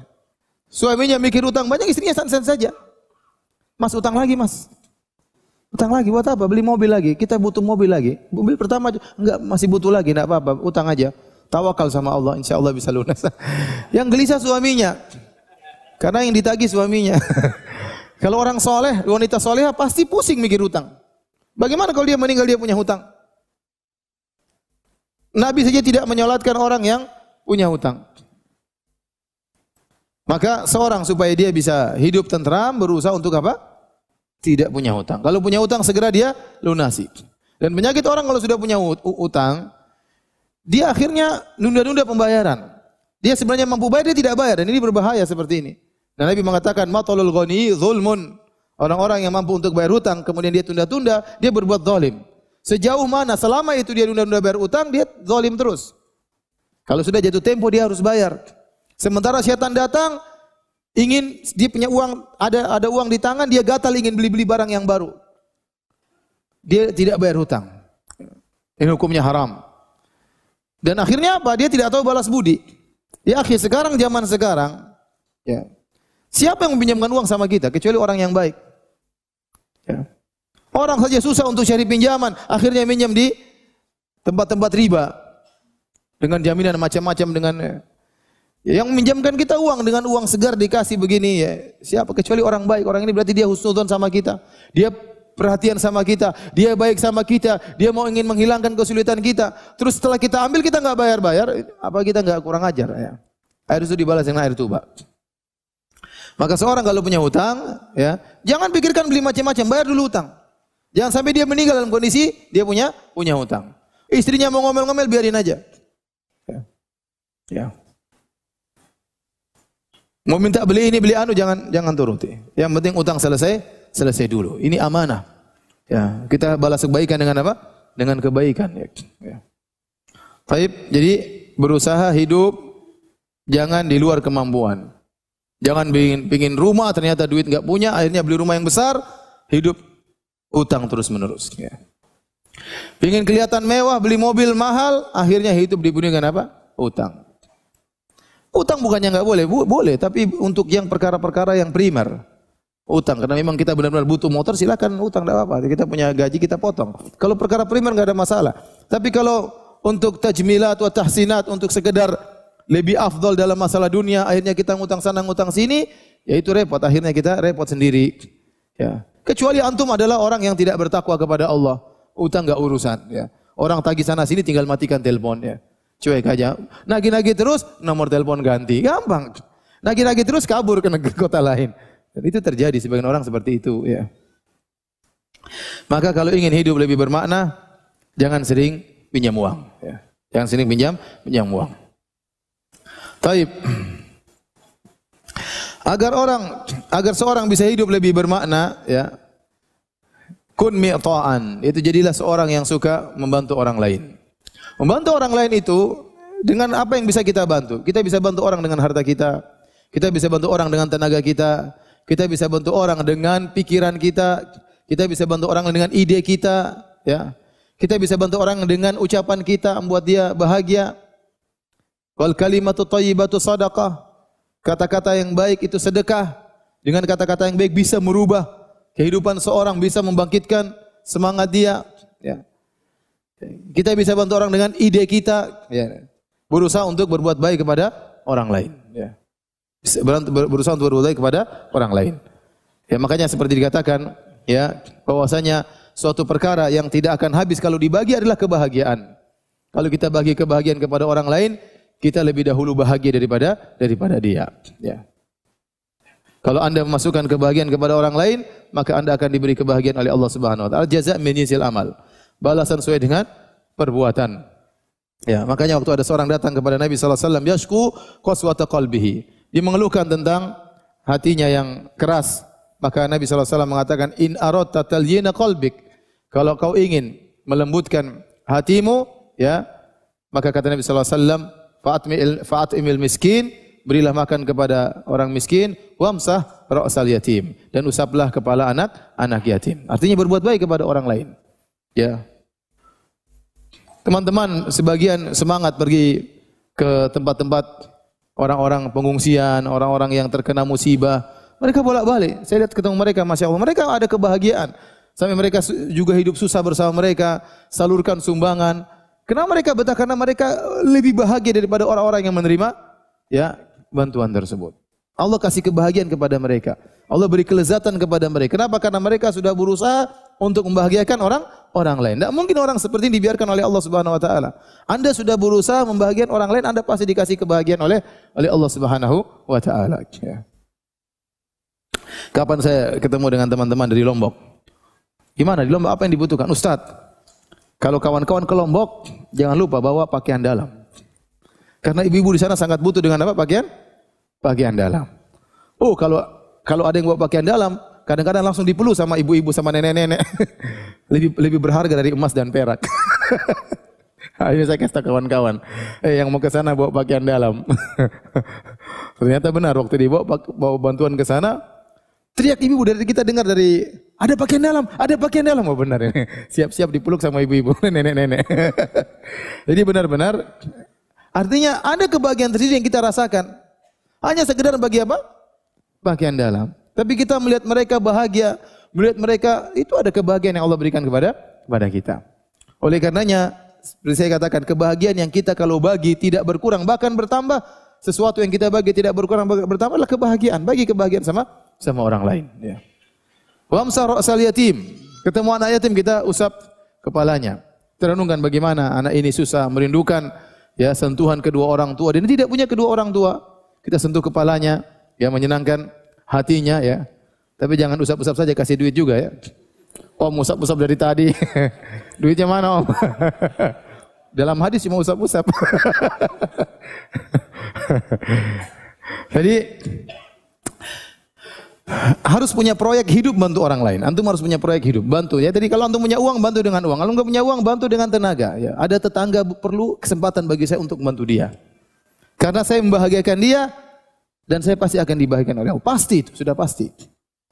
Suaminya mikir utang banyak, istrinya santai saja. Mas utang lagi mas. Utang lagi buat apa? Beli mobil lagi. Kita butuh mobil lagi. Mobil pertama enggak masih butuh lagi, enggak apa-apa. Utang aja. Tawakal sama Allah, insya Allah bisa lunas. yang gelisah suaminya. Karena yang ditagih suaminya. kalau orang soleh, wanita soleh pasti pusing mikir utang. Bagaimana kalau dia meninggal dia punya hutang? Nabi saja tidak menyolatkan orang yang punya hutang. Maka seorang supaya dia bisa hidup tentram berusaha untuk apa? Tidak punya hutang. Kalau punya hutang segera dia lunasi. Dan penyakit orang kalau sudah punya hutang, dia akhirnya nunda-nunda pembayaran. Dia sebenarnya mampu bayar, dia tidak bayar. Dan ini berbahaya seperti ini. Dan Nabi mengatakan, Matolul ghani zulmun. Orang-orang yang mampu untuk bayar hutang, kemudian dia tunda-tunda, dia berbuat zalim. Sejauh mana, selama itu dia nunda-nunda bayar hutang, dia zalim terus. Kalau sudah jatuh tempo, dia harus bayar. Sementara setan datang ingin dia punya uang ada ada uang di tangan dia gatal ingin beli-beli barang yang baru. Dia tidak bayar hutang. Ini hukumnya haram. Dan akhirnya apa? Dia tidak tahu balas budi. Ya akhir sekarang zaman sekarang ya. Siapa yang meminjamkan uang sama kita kecuali orang yang baik? Ya. Orang saja susah untuk cari pinjaman, akhirnya minjam di tempat-tempat riba dengan jaminan macam-macam dengan. Yang minjamkan kita uang dengan uang segar dikasih begini ya. Siapa kecuali orang baik. Orang ini berarti dia husnudon sama kita. Dia perhatian sama kita. Dia baik sama kita. Dia mau ingin menghilangkan kesulitan kita. Terus setelah kita ambil kita nggak bayar-bayar. Apa kita nggak kurang ajar ya? Air itu dibalas dengan air tuba. Maka seorang kalau punya hutang, ya, jangan pikirkan beli macam-macam, bayar dulu hutang. Jangan sampai dia meninggal dalam kondisi dia punya punya hutang. Istrinya mau ngomel-ngomel biarin aja. Ya. ya. Mau minta beli ini beli anu jangan jangan turuti. Yang penting utang selesai, selesai dulu. Ini amanah. Ya, kita balas kebaikan dengan apa? Dengan kebaikan ya. ya. Baik, jadi berusaha hidup jangan di luar kemampuan. Jangan bikin, bikin rumah ternyata duit nggak punya, akhirnya beli rumah yang besar, hidup utang terus menerus. Ya. Pingin kelihatan mewah, beli mobil mahal, akhirnya hidup dibunuh dengan apa? Utang. Utang bukannya nggak boleh, Bu, boleh, tapi untuk yang perkara-perkara yang primer. Utang, karena memang kita benar-benar butuh motor, silakan utang, tidak apa-apa. Kita punya gaji, kita potong. Kalau perkara primer nggak ada masalah. Tapi kalau untuk tajmilat atau tahsinat, untuk sekedar lebih afdol dalam masalah dunia, akhirnya kita ngutang sana, ngutang sini, ya itu repot. Akhirnya kita repot sendiri. Ya. Kecuali antum adalah orang yang tidak bertakwa kepada Allah. Utang nggak urusan. Ya. Orang tagih sana sini tinggal matikan telepon. Ya. Cuek aja. Nagi-nagi terus, nomor telepon ganti. Gampang. Nagi-nagi terus kabur ke negeri kota lain. Dan itu terjadi sebagian orang seperti itu. ya. Maka kalau ingin hidup lebih bermakna, jangan sering pinjam uang. Ya. Jangan sering pinjam, pinjam uang. Taib. Agar orang, agar seorang bisa hidup lebih bermakna, ya, kun mi'ta'an. Itu jadilah seorang yang suka membantu orang lain. Membantu orang lain itu dengan apa yang bisa kita bantu? Kita bisa bantu orang dengan harta kita. Kita bisa bantu orang dengan tenaga kita. Kita bisa bantu orang dengan pikiran kita. Kita bisa bantu orang dengan ide kita, ya. Kita bisa bantu orang dengan ucapan kita membuat dia bahagia. Wal kalimatu thayyibatu sadaqah. Kata-kata yang baik itu sedekah. Dengan kata-kata yang baik bisa merubah kehidupan seorang, bisa membangkitkan semangat dia. Ya. Kita bisa bantu orang dengan ide kita. Ya. Berusaha untuk berbuat baik kepada orang lain. Ya. Berusaha untuk berbuat baik kepada orang lain. Ya makanya seperti dikatakan ya bahwasanya suatu perkara yang tidak akan habis kalau dibagi adalah kebahagiaan. Kalau kita bagi kebahagiaan kepada orang lain, kita lebih dahulu bahagia daripada daripada dia. Ya. Kalau Anda memasukkan kebahagiaan kepada orang lain, maka Anda akan diberi kebahagiaan oleh Allah Subhanahu wa taala. Jaza min amal. Balasan sesuai dengan perbuatan. Ya, makanya waktu ada seorang datang kepada Nabi sallallahu alaihi wasallam, yashku qaswata qalbihi. Dia mengeluhkan tentang hatinya yang keras. Maka Nabi sallallahu alaihi wasallam mengatakan, "In aradta talyina qalbik." Kalau kau ingin melembutkan hatimu, ya, maka kata Nabi sallallahu alaihi wasallam, "Fa'atmil fa'atimil miskin." berilah makan kepada orang miskin, wamsah ra'sal yatim dan usaplah kepala anak anak yatim. Artinya berbuat baik kepada orang lain. Ya. Teman-teman sebagian semangat pergi ke tempat-tempat orang-orang pengungsian, orang-orang yang terkena musibah. Mereka bolak-balik. Saya lihat ketemu mereka, Masya Allah. Mereka ada kebahagiaan. Sampai mereka juga hidup susah bersama mereka, salurkan sumbangan. Kenapa mereka betah? Karena mereka lebih bahagia daripada orang-orang yang menerima ya bantuan tersebut. Allah kasih kebahagiaan kepada mereka. Allah beri kelezatan kepada mereka. Kenapa? Karena mereka sudah berusaha untuk membahagiakan orang orang lain. Tidak mungkin orang seperti ini dibiarkan oleh Allah Subhanahu wa taala. Anda sudah berusaha membahagiakan orang lain, Anda pasti dikasih kebahagiaan oleh oleh Allah Subhanahu wa taala. Ya. Kapan saya ketemu dengan teman-teman dari Lombok? Gimana di Lombok apa yang dibutuhkan? Ustaz, kalau kawan-kawan ke Lombok, jangan lupa bawa pakaian dalam. Karena ibu-ibu di sana sangat butuh dengan apa pakaian? Pakaian dalam. Oh, kalau kalau ada yang bawa pakaian dalam, kadang-kadang langsung dipeluk sama ibu-ibu sama nenek-nenek. lebih lebih berharga dari emas dan perak. Akhirnya saya kasih kawan-kawan, eh yang mau ke sana bawa pakaian dalam. Ternyata benar waktu dibawa bawa bantuan ke sana, teriak ibu dari kita dengar dari ada pakaian dalam, ada pakaian dalam. Oh benar ini. Siap-siap dipeluk sama ibu-ibu, nenek-nenek. Jadi benar-benar Artinya ada kebahagiaan tersendiri yang kita rasakan. Hanya sekedar bagi apa? Bagian dalam. Tapi kita melihat mereka bahagia, melihat mereka itu ada kebahagiaan yang Allah berikan kepada kepada kita. Oleh karenanya, seperti saya katakan, kebahagiaan yang kita kalau bagi tidak berkurang bahkan bertambah. Sesuatu yang kita bagi tidak berkurang bertambah adalah kebahagiaan. Bagi kebahagiaan sama sama orang lain. Ya. Ra'sal yatim. Ketemu anak yatim kita usap kepalanya. Terenungkan bagaimana anak ini susah merindukan ya sentuhan kedua orang tua dan tidak punya kedua orang tua. Kita sentuh kepalanya, ya menyenangkan hatinya ya. Tapi jangan usap-usap saja kasih duit juga ya. Om usap-usap dari tadi. Duitnya mana om? Dalam hadis cuma usap-usap. Jadi harus punya proyek hidup bantu orang lain. Antum harus punya proyek hidup, bantu ya. Jadi kalau antum punya uang, bantu dengan uang. Kalau enggak punya uang, bantu dengan tenaga. Ya, ada tetangga perlu kesempatan bagi saya untuk membantu dia. Karena saya membahagiakan dia dan saya pasti akan dibahagiakan oleh Allah. Pasti itu, sudah pasti.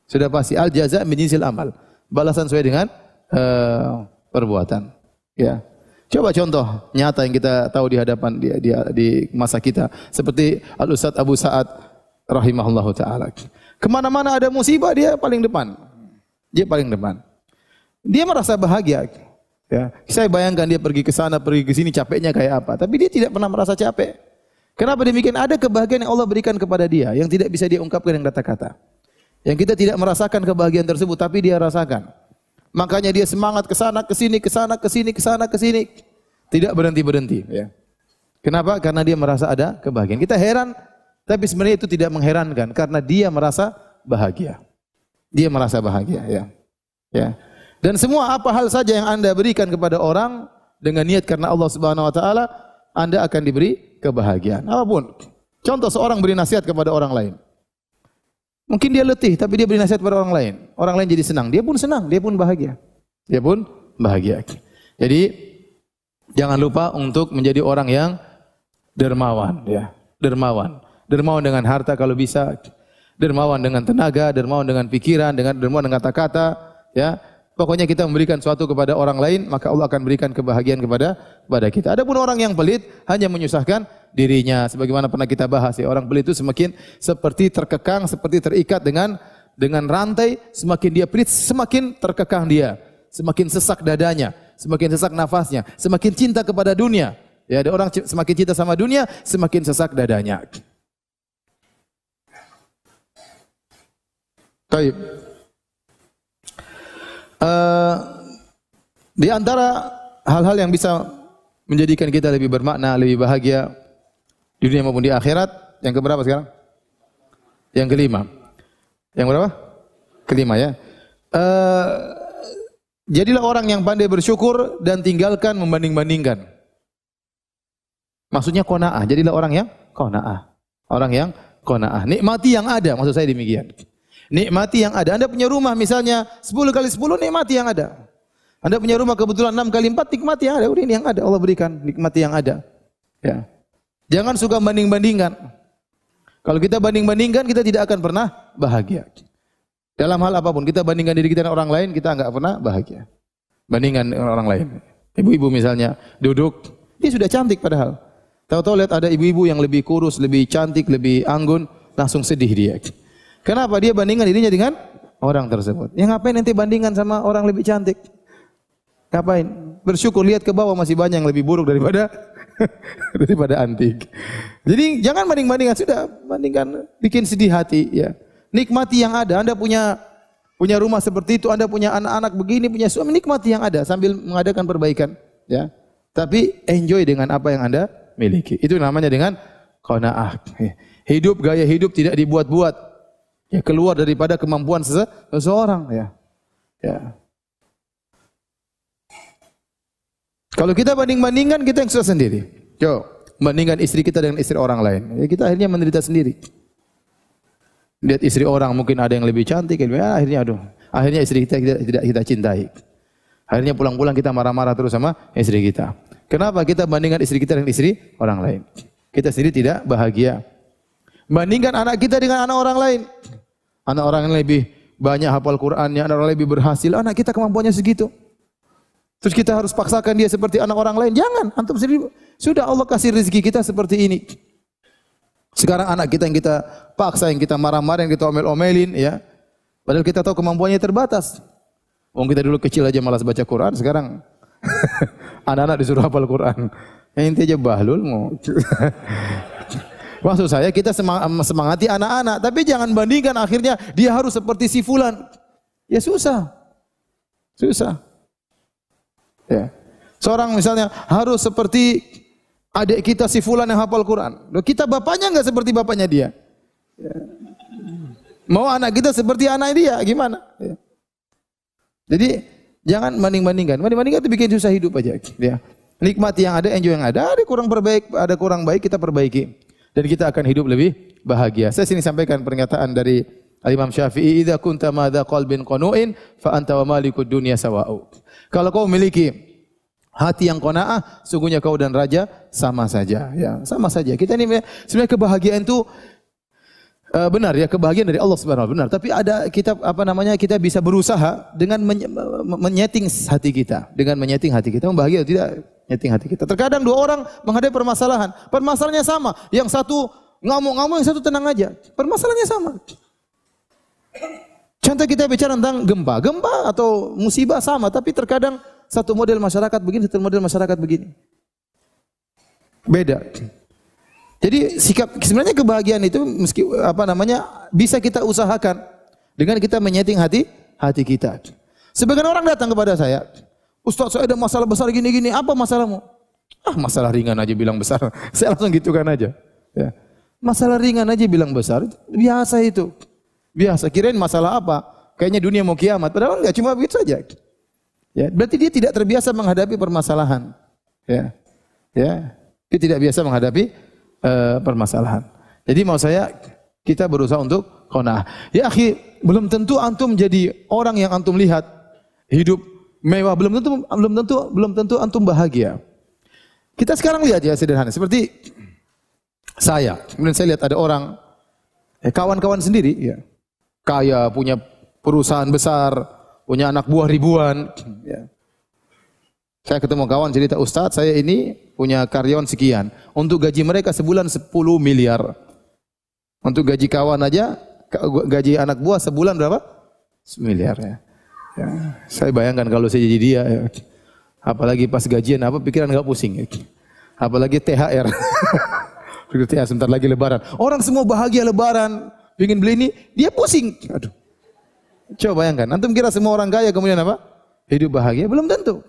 Sudah pasti al jaza min amal. Balasan sesuai dengan uh, perbuatan. Ya. Coba contoh nyata yang kita tahu di hadapan di, di, di masa kita seperti Al Ustaz Abu Sa'ad rahimahullahu taala. Ke mana-mana ada musibah dia paling depan. Dia paling depan. Dia merasa bahagia. Ya, saya bayangkan dia pergi ke sana, pergi ke sini capeknya kayak apa. Tapi dia tidak pernah merasa capek. Kenapa demikian? Ada kebahagiaan yang Allah berikan kepada dia yang tidak bisa dia ungkapkan dengan kata-kata. Yang kita tidak merasakan kebahagiaan tersebut, tapi dia rasakan. Makanya dia semangat ke sana, ke sini, ke sana, ke sini, ke sana, ke sini. Tidak berhenti-berhenti. Ya. Kenapa? Karena dia merasa ada kebahagiaan. Kita heran tapi sebenarnya itu tidak mengherankan karena dia merasa bahagia. Dia merasa bahagia ya. Ya. Dan semua apa hal saja yang Anda berikan kepada orang dengan niat karena Allah Subhanahu wa taala, Anda akan diberi kebahagiaan. Apa pun. Contoh seorang beri nasihat kepada orang lain. Mungkin dia letih tapi dia beri nasihat kepada orang lain. Orang lain jadi senang, dia pun senang, dia pun bahagia. Dia pun bahagia. Jadi jangan lupa untuk menjadi orang yang dermawan ya, dermawan. Dermawan dengan harta kalau bisa, dermawan dengan tenaga, dermawan dengan pikiran, dengan dermawan dengan kata-kata, ya. Pokoknya kita memberikan sesuatu kepada orang lain, maka Allah akan berikan kebahagiaan kepada kepada kita. Adapun orang yang pelit hanya menyusahkan dirinya. Sebagaimana pernah kita bahas ya, orang pelit itu semakin seperti terkekang, seperti terikat dengan dengan rantai, semakin dia pelit, semakin terkekang dia, semakin sesak dadanya, semakin sesak nafasnya, semakin cinta kepada dunia. Ya, ada orang semakin cinta sama dunia, semakin sesak dadanya. Baik. Uh, di antara hal-hal yang bisa menjadikan kita lebih bermakna, lebih bahagia di dunia maupun di akhirat, yang keberapa sekarang? Yang kelima. Yang berapa? Kelima ya. Uh, jadilah orang yang pandai bersyukur dan tinggalkan membanding-bandingkan. Maksudnya kona'ah. Jadilah orang yang kona'ah. Orang yang kona'ah. Nikmati yang ada, maksud saya demikian. Nikmati yang ada. Anda punya rumah misalnya 10 kali 10 nikmati yang ada. Anda punya rumah kebetulan 6 kali 4 nikmati yang ada. Udah ini yang ada Allah berikan, nikmati yang ada. Ya. Jangan suka banding-bandingkan. Kalau kita banding-bandingkan kita tidak akan pernah bahagia. Dalam hal apa pun kita bandingkan diri kita dengan orang lain kita enggak pernah bahagia. Bandingkan dengan orang lain. Ibu-ibu misalnya duduk, dia sudah cantik padahal. Tahu-tahu lihat ada ibu-ibu yang lebih kurus, lebih cantik, lebih anggun, langsung sedih dia. Kenapa dia bandingkan dirinya dengan orang tersebut? Ya ngapain nanti bandingkan sama orang lebih cantik? Ngapain? Bersyukur lihat ke bawah masih banyak yang lebih buruk daripada daripada antik. Jadi jangan banding-bandingkan sudah, bandingkan bikin sedih hati ya. Nikmati yang ada. Anda punya punya rumah seperti itu, Anda punya anak-anak begini, punya suami, nikmati yang ada sambil mengadakan perbaikan ya. Tapi enjoy dengan apa yang Anda miliki. Itu namanya dengan qanaah. Hidup gaya hidup tidak dibuat-buat. Ya keluar daripada kemampuan seseorang ya. Ya. Kalau kita banding-bandingkan kita yang susah sendiri. Yo, bandingkan istri kita dengan istri orang lain. Ya kita akhirnya menderita sendiri. Lihat istri orang mungkin ada yang lebih cantik, ya, akhirnya aduh, akhirnya istri kita tidak tidak kita cintai. Akhirnya pulang-pulang kita marah-marah terus sama istri kita. Kenapa kita bandingkan istri kita dengan istri orang lain? Kita sendiri tidak bahagia. Bandingkan anak kita dengan anak orang lain. Anak orang yang lebih banyak hafal Qur'annya, anak orang lebih berhasil, anak kita kemampuannya segitu. Terus kita harus paksakan dia seperti anak orang lain. Jangan, antum sendiri sudah Allah kasih rezeki kita seperti ini. Sekarang anak kita yang kita paksa, yang kita marah-marah, yang kita omel-omelin, ya. Padahal kita tahu kemampuannya terbatas. Wong kita dulu kecil aja malas baca Quran, sekarang anak-anak disuruh hafal Quran. Yang inti aja bahlul mau. Maksud saya kita semangati anak-anak, tapi jangan bandingkan akhirnya dia harus seperti si fulan. Ya susah. Susah. Ya. Seorang misalnya harus seperti adik kita si fulan yang hafal Quran. Kita bapaknya enggak seperti bapaknya dia. Ya. Mau anak kita seperti anak dia, gimana? Ya. Jadi jangan banding-bandingkan. Banding-bandingkan itu bikin susah hidup aja. Ya. Nikmati yang ada, enjoy yang ada. Ada kurang perbaik, ada kurang baik kita perbaiki dan kita akan hidup lebih bahagia. Saya sini sampaikan pernyataan dari Imam Syafi'i, "Idza kunta madza qalbin qanu'in fa anta wa malikud dunya sawa'u." Kalau kau memiliki hati yang qanaah, sungguhnya kau dan raja sama saja, ya, sama saja. Kita ini sebenarnya kebahagiaan itu uh, benar ya, kebahagiaan dari Allah Subhanahu benar, tapi ada kita apa namanya? Kita bisa berusaha dengan menyeting hati kita, dengan menyeting hati kita membahagia tidak nyeting hati kita. Terkadang dua orang menghadapi permasalahan, permasalahannya sama. Yang satu ngamuk-ngamuk, yang satu tenang aja. Permasalahannya sama. Contoh kita bicara tentang gempa. Gempa atau musibah sama, tapi terkadang satu model masyarakat begini, satu model masyarakat begini. Beda. Jadi sikap sebenarnya kebahagiaan itu meski apa namanya bisa kita usahakan dengan kita menyeting hati hati kita. Sebagian orang datang kepada saya, Ustaz saya ada masalah besar gini-gini, apa masalahmu? Ah masalah ringan aja bilang besar. Saya langsung gitukan aja. Ya. Masalah ringan aja bilang besar, biasa itu. Biasa, kirain masalah apa? Kayaknya dunia mau kiamat, padahal enggak cuma begitu saja. Ya, berarti dia tidak terbiasa menghadapi permasalahan. Ya. Ya. Dia tidak biasa menghadapi uh, permasalahan. Jadi mau saya kita berusaha untuk qanaah. Ya akhi, belum tentu antum jadi orang yang antum lihat hidup mewah belum tentu belum tentu belum tentu antum bahagia. Kita sekarang lihat ya sederhana seperti saya. Kemudian saya lihat ada orang eh, kawan-kawan sendiri ya. Kaya, punya perusahaan besar, punya anak buah ribuan. Ya. Saya ketemu kawan cerita, Ustadz saya ini punya karyawan sekian. Untuk gaji mereka sebulan 10 miliar. Untuk gaji kawan aja, gaji anak buah sebulan berapa? Miliar ya. Ya. Saya bayangkan kalau saya jadi dia. Ya. Apalagi pas gajian apa pikiran nggak pusing. Ya. Apalagi THR. THR sebentar lagi lebaran. Orang semua bahagia lebaran. Ingin beli ini, dia pusing. Aduh. Coba bayangkan. Antum kira semua orang kaya kemudian apa? Hidup bahagia? Belum tentu.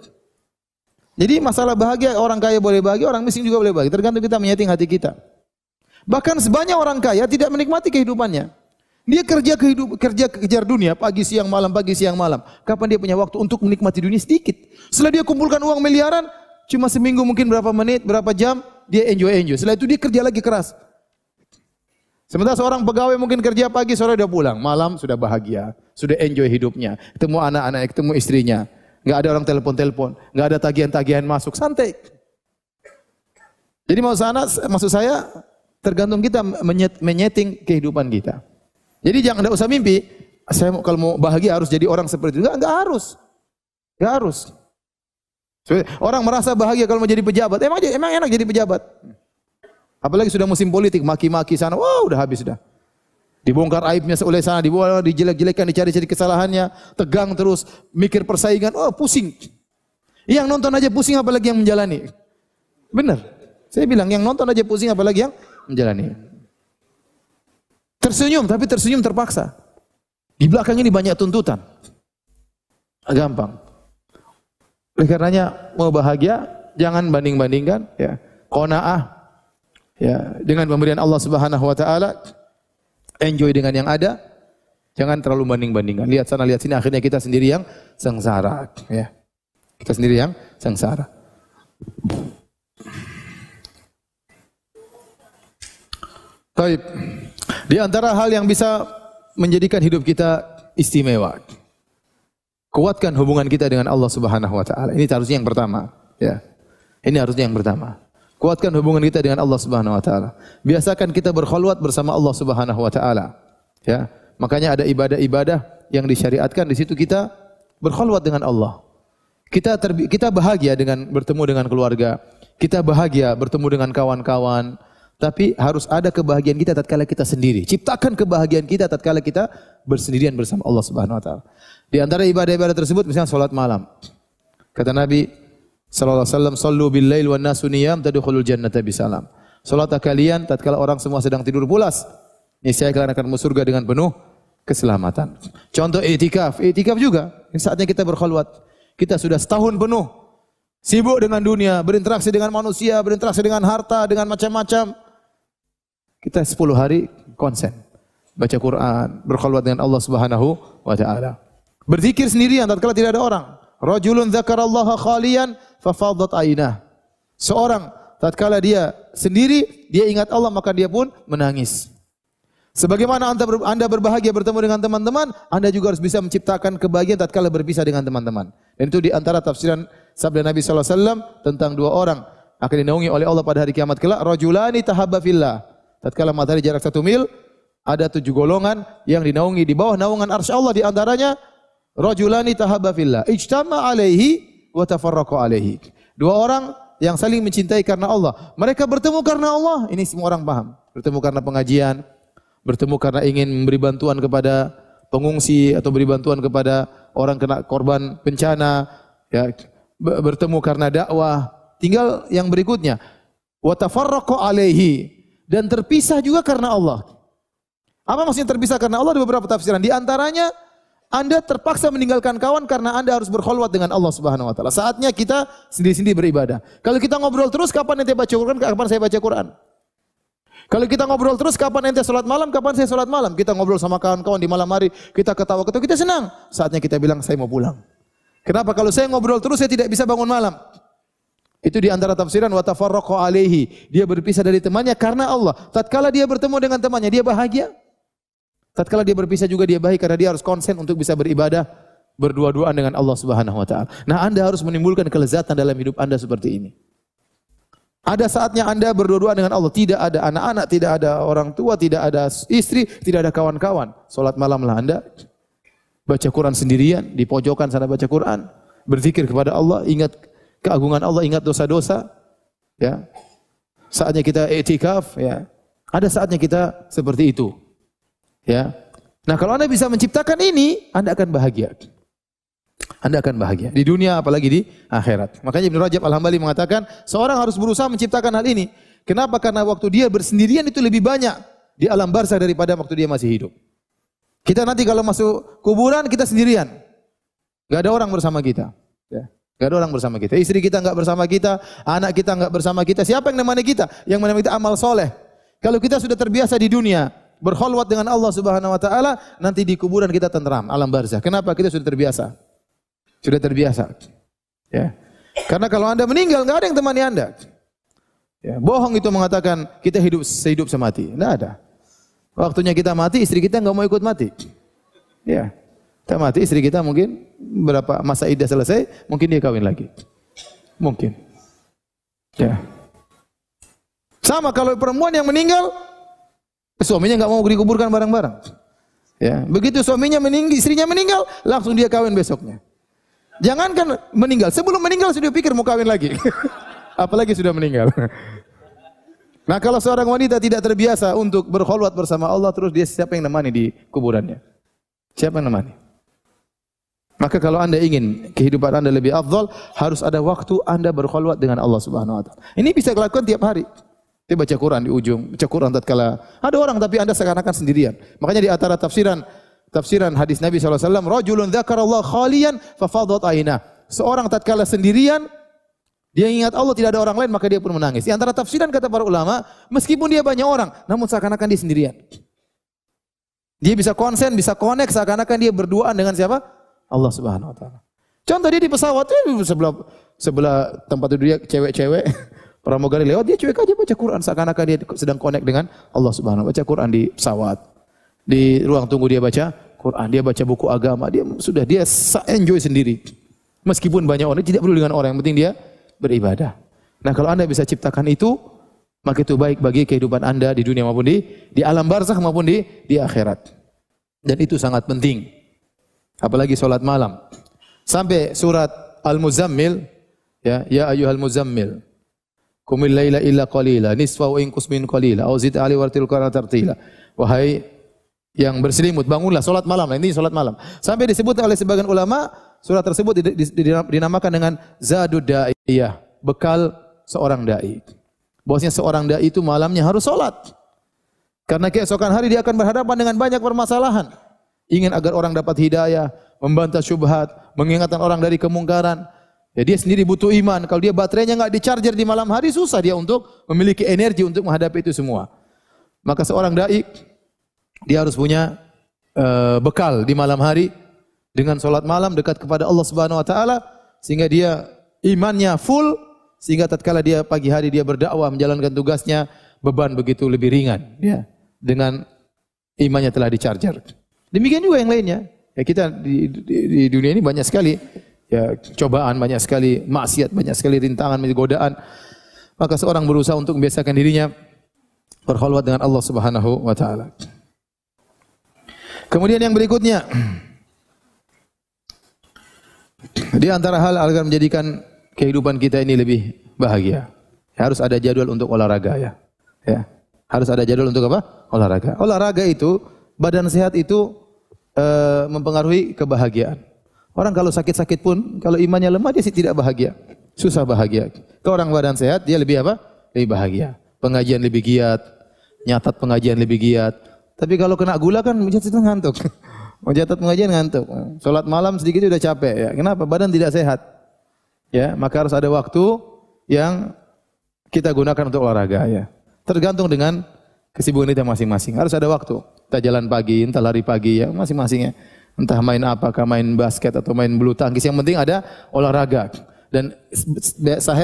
Jadi masalah bahagia orang kaya boleh bahagia, orang miskin juga boleh bahagia. Tergantung kita menyeting hati kita. Bahkan sebanyak orang kaya tidak menikmati kehidupannya. Dia kerja kehidup, kerja kejar dunia pagi siang malam pagi siang malam. Kapan dia punya waktu untuk menikmati dunia sedikit? Setelah dia kumpulkan uang miliaran, cuma seminggu mungkin berapa menit, berapa jam, dia enjoy enjoy. Setelah itu dia kerja lagi keras. Sementara seorang pegawai mungkin kerja pagi sore udah pulang, malam sudah bahagia, sudah enjoy hidupnya, ketemu anak-anak, ketemu istrinya nggak ada orang telepon-telepon, nggak ada tagihan-tagihan masuk, santai. Jadi mau sana, maksud saya tergantung kita menyet, menyeting kehidupan kita. Jadi jangan ada usah mimpi, saya kalau mau bahagia harus jadi orang seperti itu. Enggak, enggak harus. Enggak harus. Orang merasa bahagia kalau mau jadi pejabat. Emang emang enak jadi pejabat. Apalagi sudah musim politik, maki-maki sana, wah udah habis sudah. Dibongkar aibnya oleh sana, dibawa dijelek-jelekan, dicari-cari kesalahannya, tegang terus, mikir persaingan, oh pusing. Yang nonton aja pusing apalagi yang menjalani. Benar. Saya bilang yang nonton aja pusing apalagi yang menjalani. Tersenyum tapi tersenyum terpaksa. Di belakang ini banyak tuntutan. Gampang. Oleh karenanya mau bahagia jangan banding-bandingkan ya. Qanaah ya dengan pemberian Allah Subhanahu wa taala enjoy dengan yang ada, jangan terlalu banding-bandingkan. Lihat sana, lihat sini, akhirnya kita sendiri yang sengsara. Ya. Kita sendiri yang sengsara. Baik. Di antara hal yang bisa menjadikan hidup kita istimewa. Kuatkan hubungan kita dengan Allah Subhanahu wa taala. Ini harusnya yang pertama, ya. Ini harusnya yang pertama. Kuatkan hubungan kita dengan Allah Subhanahu wa taala. Biasakan kita berkhulwat bersama Allah Subhanahu wa taala. Ya. Makanya ada ibadah-ibadah yang disyariatkan di situ kita berkhulwat dengan Allah. Kita terbi kita bahagia dengan bertemu dengan keluarga. Kita bahagia bertemu dengan kawan-kawan. Tapi harus ada kebahagiaan kita tatkala kita sendiri. Ciptakan kebahagiaan kita tatkala kita bersendirian bersama Allah Subhanahu wa taala. Di antara ibadah-ibadah tersebut misalnya salat malam. Kata Nabi, sallallahu alaihi wasallam sallu bil lail wan nasu niyam tadkhulul jannata bisalam. Salatlah kalian tatkala orang semua sedang tidur pulas, niscaya kalian akan masuk surga dengan penuh keselamatan. Contoh itikaf, itikaf juga. Saatnya kita berkhulwat. Kita sudah setahun penuh sibuk dengan dunia, berinteraksi dengan manusia, berinteraksi dengan harta, dengan macam-macam. Kita 10 hari konsen. Baca Quran, berkhulwat dengan Allah Subhanahu wa taala. Berzikir sendirian tatkala tidak ada orang. Rajulun dzakarallaha khalian fafadat ainah. Seorang tatkala dia sendiri, dia ingat Allah maka dia pun menangis. Sebagaimana anda berbahagia bertemu dengan teman-teman, anda juga harus bisa menciptakan kebahagiaan tatkala berpisah dengan teman-teman. Dan itu di antara tafsiran sabda Nabi SAW tentang dua orang akan dinaungi oleh Allah pada hari kiamat kelak. Rajulani tahabba fillah. Tatkala matahari jarak satu mil, ada tujuh golongan yang dinaungi di bawah naungan arsy Allah di antaranya Rajulani tahabba fillah. Ijtama alaihi wa tafarraqu alaihi. Dua orang yang saling mencintai karena Allah. Mereka bertemu karena Allah. Ini semua orang paham. Bertemu karena pengajian, bertemu karena ingin memberi bantuan kepada pengungsi atau beri bantuan kepada orang kena korban bencana, ya, bertemu karena dakwah. Tinggal yang berikutnya, wa tafarraqu alaihi dan terpisah juga karena Allah. Apa maksudnya terpisah karena Allah? Ada beberapa tafsiran. Di antaranya anda terpaksa meninggalkan kawan karena Anda harus berkhulwat dengan Allah Subhanahu wa taala. Saatnya kita sendiri-sendiri beribadah. Kalau kita ngobrol terus kapan nanti baca Quran? Kapan saya baca Quran? Kalau kita ngobrol terus kapan ente salat malam? Kapan saya salat malam? Kita ngobrol sama kawan-kawan di malam hari, kita ketawa-ketawa, kita senang. Saatnya kita bilang saya mau pulang. Kenapa? Kalau saya ngobrol terus saya tidak bisa bangun malam. Itu di antara tafsiran wa tafarraqu alaihi. Dia berpisah dari temannya karena Allah. Tatkala dia bertemu dengan temannya, dia bahagia. Tatkala dia berpisah juga dia baik karena dia harus konsen untuk bisa beribadah berdua-duaan dengan Allah Subhanahu wa taala. Nah, Anda harus menimbulkan kelezatan dalam hidup Anda seperti ini. Ada saatnya Anda berdua-duaan dengan Allah, tidak ada anak-anak, tidak ada orang tua, tidak ada istri, tidak ada kawan-kawan. Salat malamlah Anda baca Quran sendirian di pojokan sana baca Quran, berzikir kepada Allah, ingat keagungan Allah, ingat dosa-dosa, ya. Saatnya kita etikaf, ya. Ada saatnya kita seperti itu. Ya. Nah, kalau Anda bisa menciptakan ini, Anda akan bahagia. Anda akan bahagia di dunia apalagi di akhirat. Makanya Ibnu Rajab Al-Hambali mengatakan, seorang harus berusaha menciptakan hal ini. Kenapa? Karena waktu dia bersendirian itu lebih banyak di alam barzah daripada waktu dia masih hidup. Kita nanti kalau masuk kuburan kita sendirian. Gak ada orang bersama kita. Ya. Gak ada orang bersama kita. Istri kita nggak bersama kita, anak kita nggak bersama kita. Siapa yang menemani kita? Yang menemani kita amal soleh. Kalau kita sudah terbiasa di dunia, berkhulwat dengan Allah Subhanahu wa taala, nanti di kuburan kita tenteram, alam barzah. Kenapa? Kita sudah terbiasa. Sudah terbiasa. Ya. Karena kalau Anda meninggal nggak ada yang temani Anda. Ya, bohong itu mengatakan kita hidup sehidup semati. Tidak ada. Waktunya kita mati, istri kita nggak mau ikut mati. Ya, kita mati, istri kita mungkin berapa masa idah selesai, mungkin dia kawin lagi. Mungkin. Ya. Sama kalau perempuan yang meninggal, suaminya nggak mau dikuburkan bareng-bareng. Ya, begitu suaminya meninggal, istrinya meninggal, langsung dia kawin besoknya. Jangankan meninggal, sebelum meninggal sudah pikir mau kawin lagi. Apalagi sudah meninggal. Nah kalau seorang wanita tidak terbiasa untuk berkhulwat bersama Allah, terus dia siapa yang nemani di kuburannya? Siapa yang nemani? Maka kalau anda ingin kehidupan anda lebih afdal, harus ada waktu anda berkhulwat dengan Allah Subhanahu Wa Taala. Ini bisa dilakukan tiap hari. Dia baca Quran di ujung, baca Quran tatkala ada orang tapi anda seakan-akan sendirian. Makanya di antara tafsiran tafsiran hadis Nabi SAW, Rajulun Allah khalian fafadat aina. Seorang tatkala sendirian, dia ingat Allah tidak ada orang lain, maka dia pun menangis. Di antara tafsiran kata para ulama, meskipun dia banyak orang, namun seakan-akan dia sendirian. Dia bisa konsen, bisa connect, seakan-akan dia berduaan dengan siapa? Allah Subhanahu Wa Taala. Contoh dia di pesawat, sebelah sebelah tempat tidur dia cewek-cewek, pramugari lewat, dia cuek aja baca Quran, seakan-akan dia sedang connect dengan Allah Subhanahu Wa Taala. Baca Quran di pesawat, di ruang tunggu dia baca Quran, dia baca buku agama, dia sudah dia enjoy sendiri. Meskipun banyak orang tidak perlu dengan orang, yang penting dia beribadah. Nah, kalau Anda bisa ciptakan itu, maka itu baik bagi kehidupan Anda di dunia maupun di di alam barzakh maupun di di akhirat. Dan itu sangat penting. Apalagi salat malam. Sampai surat Al-Muzammil ya, ya ayyuhal muzammil Kumil laila illa qalila nisfa wa inqus min qalila au zid ali wartil qur'ana tartila. Wahai yang berselimut, bangunlah salat malam. Ini salat malam. Sampai disebut oleh sebagian ulama, surat tersebut dinamakan dengan zadud da'iyah, bekal seorang dai. Bahwasanya seorang dai itu malamnya harus salat. Karena keesokan hari dia akan berhadapan dengan banyak permasalahan. Ingin agar orang dapat hidayah, membantah syubhat, mengingatkan orang dari kemungkaran. Ya dia sendiri butuh iman. Kalau dia baterainya nggak di-charger di malam hari, susah dia untuk memiliki energi untuk menghadapi itu semua. Maka seorang dai dia harus punya uh, bekal di malam hari dengan solat malam dekat kepada Allah Subhanahu wa taala sehingga dia imannya full sehingga tatkala dia pagi hari dia berdakwah menjalankan tugasnya beban begitu lebih ringan ya dengan imannya telah dicharger. Demikian juga yang lainnya. Ya kita di, di, di dunia ini banyak sekali ya cobaan, banyak sekali maksiat, banyak sekali rintangan, godaan. Maka seorang berusaha untuk membiasakan dirinya berkhulwat dengan Allah Subhanahu wa taala. Kemudian yang berikutnya di antara hal agar menjadikan kehidupan kita ini lebih bahagia. Harus ada jadwal untuk olahraga ya. Ya. Harus ada jadwal untuk apa? Olahraga. Olahraga itu badan sehat itu e, mempengaruhi kebahagiaan. Orang kalau sakit-sakit pun kalau imannya lemah dia sih tidak bahagia. Susah bahagia. Kalau orang badan sehat dia lebih apa? Lebih bahagia. Pengajian lebih giat, nyatat pengajian lebih giat, tapi kalau kena gula kan mencatat ngantuk. Mencatat pengajian ngantuk. Salat malam sedikit sudah capek ya. Kenapa? Badan tidak sehat. Ya, maka harus ada waktu yang kita gunakan untuk olahraga ya. Tergantung dengan kesibukan kita masing-masing. Harus ada waktu. Kita jalan pagi, entah lari pagi ya, masing-masing ya. Entah main apakah main basket atau main bulu tangkis. Yang penting ada olahraga. Dan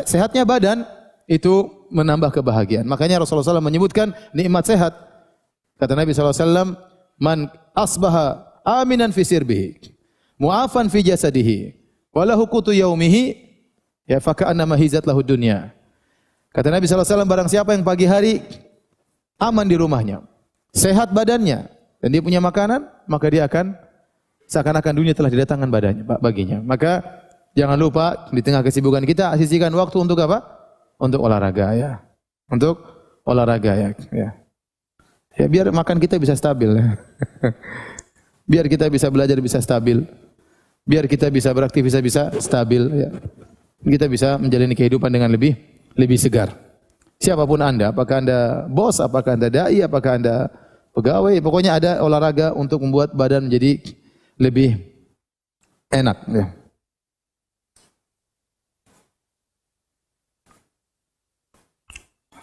sehatnya badan itu menambah kebahagiaan. Makanya Rasulullah SAW menyebutkan nikmat sehat Kata Nabi SAW, Man asbaha aminan fi sirbihi, mu'afan fi jasadihi, walahu kutu yaumihi, ya faka'anna mahizat lahu dunya. Kata Nabi SAW, barang siapa yang pagi hari aman di rumahnya, sehat badannya, dan dia punya makanan, maka dia akan seakan-akan dunia telah didatangkan badannya baginya. Maka jangan lupa di tengah kesibukan kita sisihkan waktu untuk apa? Untuk olahraga ya. Untuk olahraga ya. Ya, ya biar makan kita bisa stabil ya. biar kita bisa belajar bisa stabil. Biar kita bisa beraktivitas bisa stabil ya. Kita bisa menjalani kehidupan dengan lebih lebih segar. Siapa pun Anda, apakah Anda bos, apakah Anda dai, apakah Anda pegawai, pokoknya ada olahraga untuk membuat badan menjadi lebih enak ya.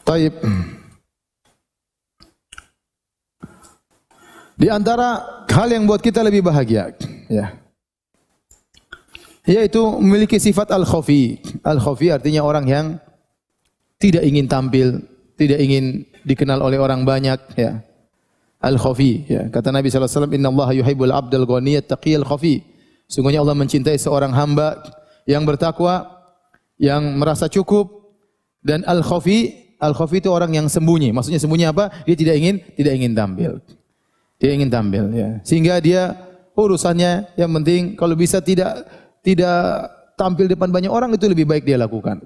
Taib. Di antara hal yang buat kita lebih bahagia, ya. Yaitu memiliki sifat al-khafi. Al-khafi artinya orang yang tidak ingin tampil, tidak ingin dikenal oleh orang banyak, ya. Al-khafi, ya. Kata Nabi sallallahu alaihi wasallam, "Innallaha yuhibbul 'abdal ghaniyat taqiyal khafi." Sungguhnya Allah mencintai seorang hamba yang bertakwa, yang merasa cukup dan al-khafi, al-khafi itu orang yang sembunyi. Maksudnya sembunyi apa? Dia tidak ingin tidak ingin tampil. Dia ingin tampil, ya. Sehingga dia urusannya yang penting kalau bisa tidak tidak tampil depan banyak orang itu lebih baik dia lakukan.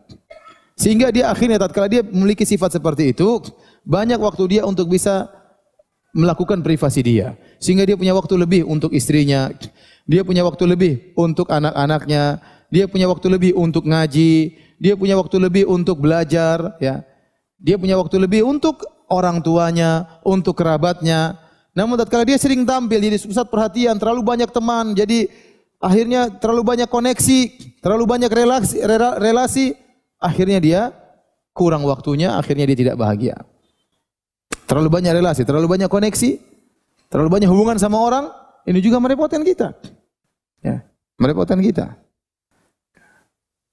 Sehingga dia akhirnya tatkala dia memiliki sifat seperti itu, banyak waktu dia untuk bisa melakukan privasi dia. Sehingga dia punya waktu lebih untuk istrinya, dia punya waktu lebih untuk anak-anaknya, dia punya waktu lebih untuk ngaji, dia punya waktu lebih untuk belajar, ya. Dia punya waktu lebih untuk orang tuanya, untuk kerabatnya. Namun tatkala dia sering tampil jadi pusat perhatian, terlalu banyak teman, jadi akhirnya terlalu banyak koneksi, terlalu banyak relasi, relasi akhirnya dia kurang waktunya, akhirnya dia tidak bahagia. Terlalu banyak relasi, terlalu banyak koneksi, terlalu banyak hubungan sama orang, ini juga merepotkan kita. Ya, merepotkan kita.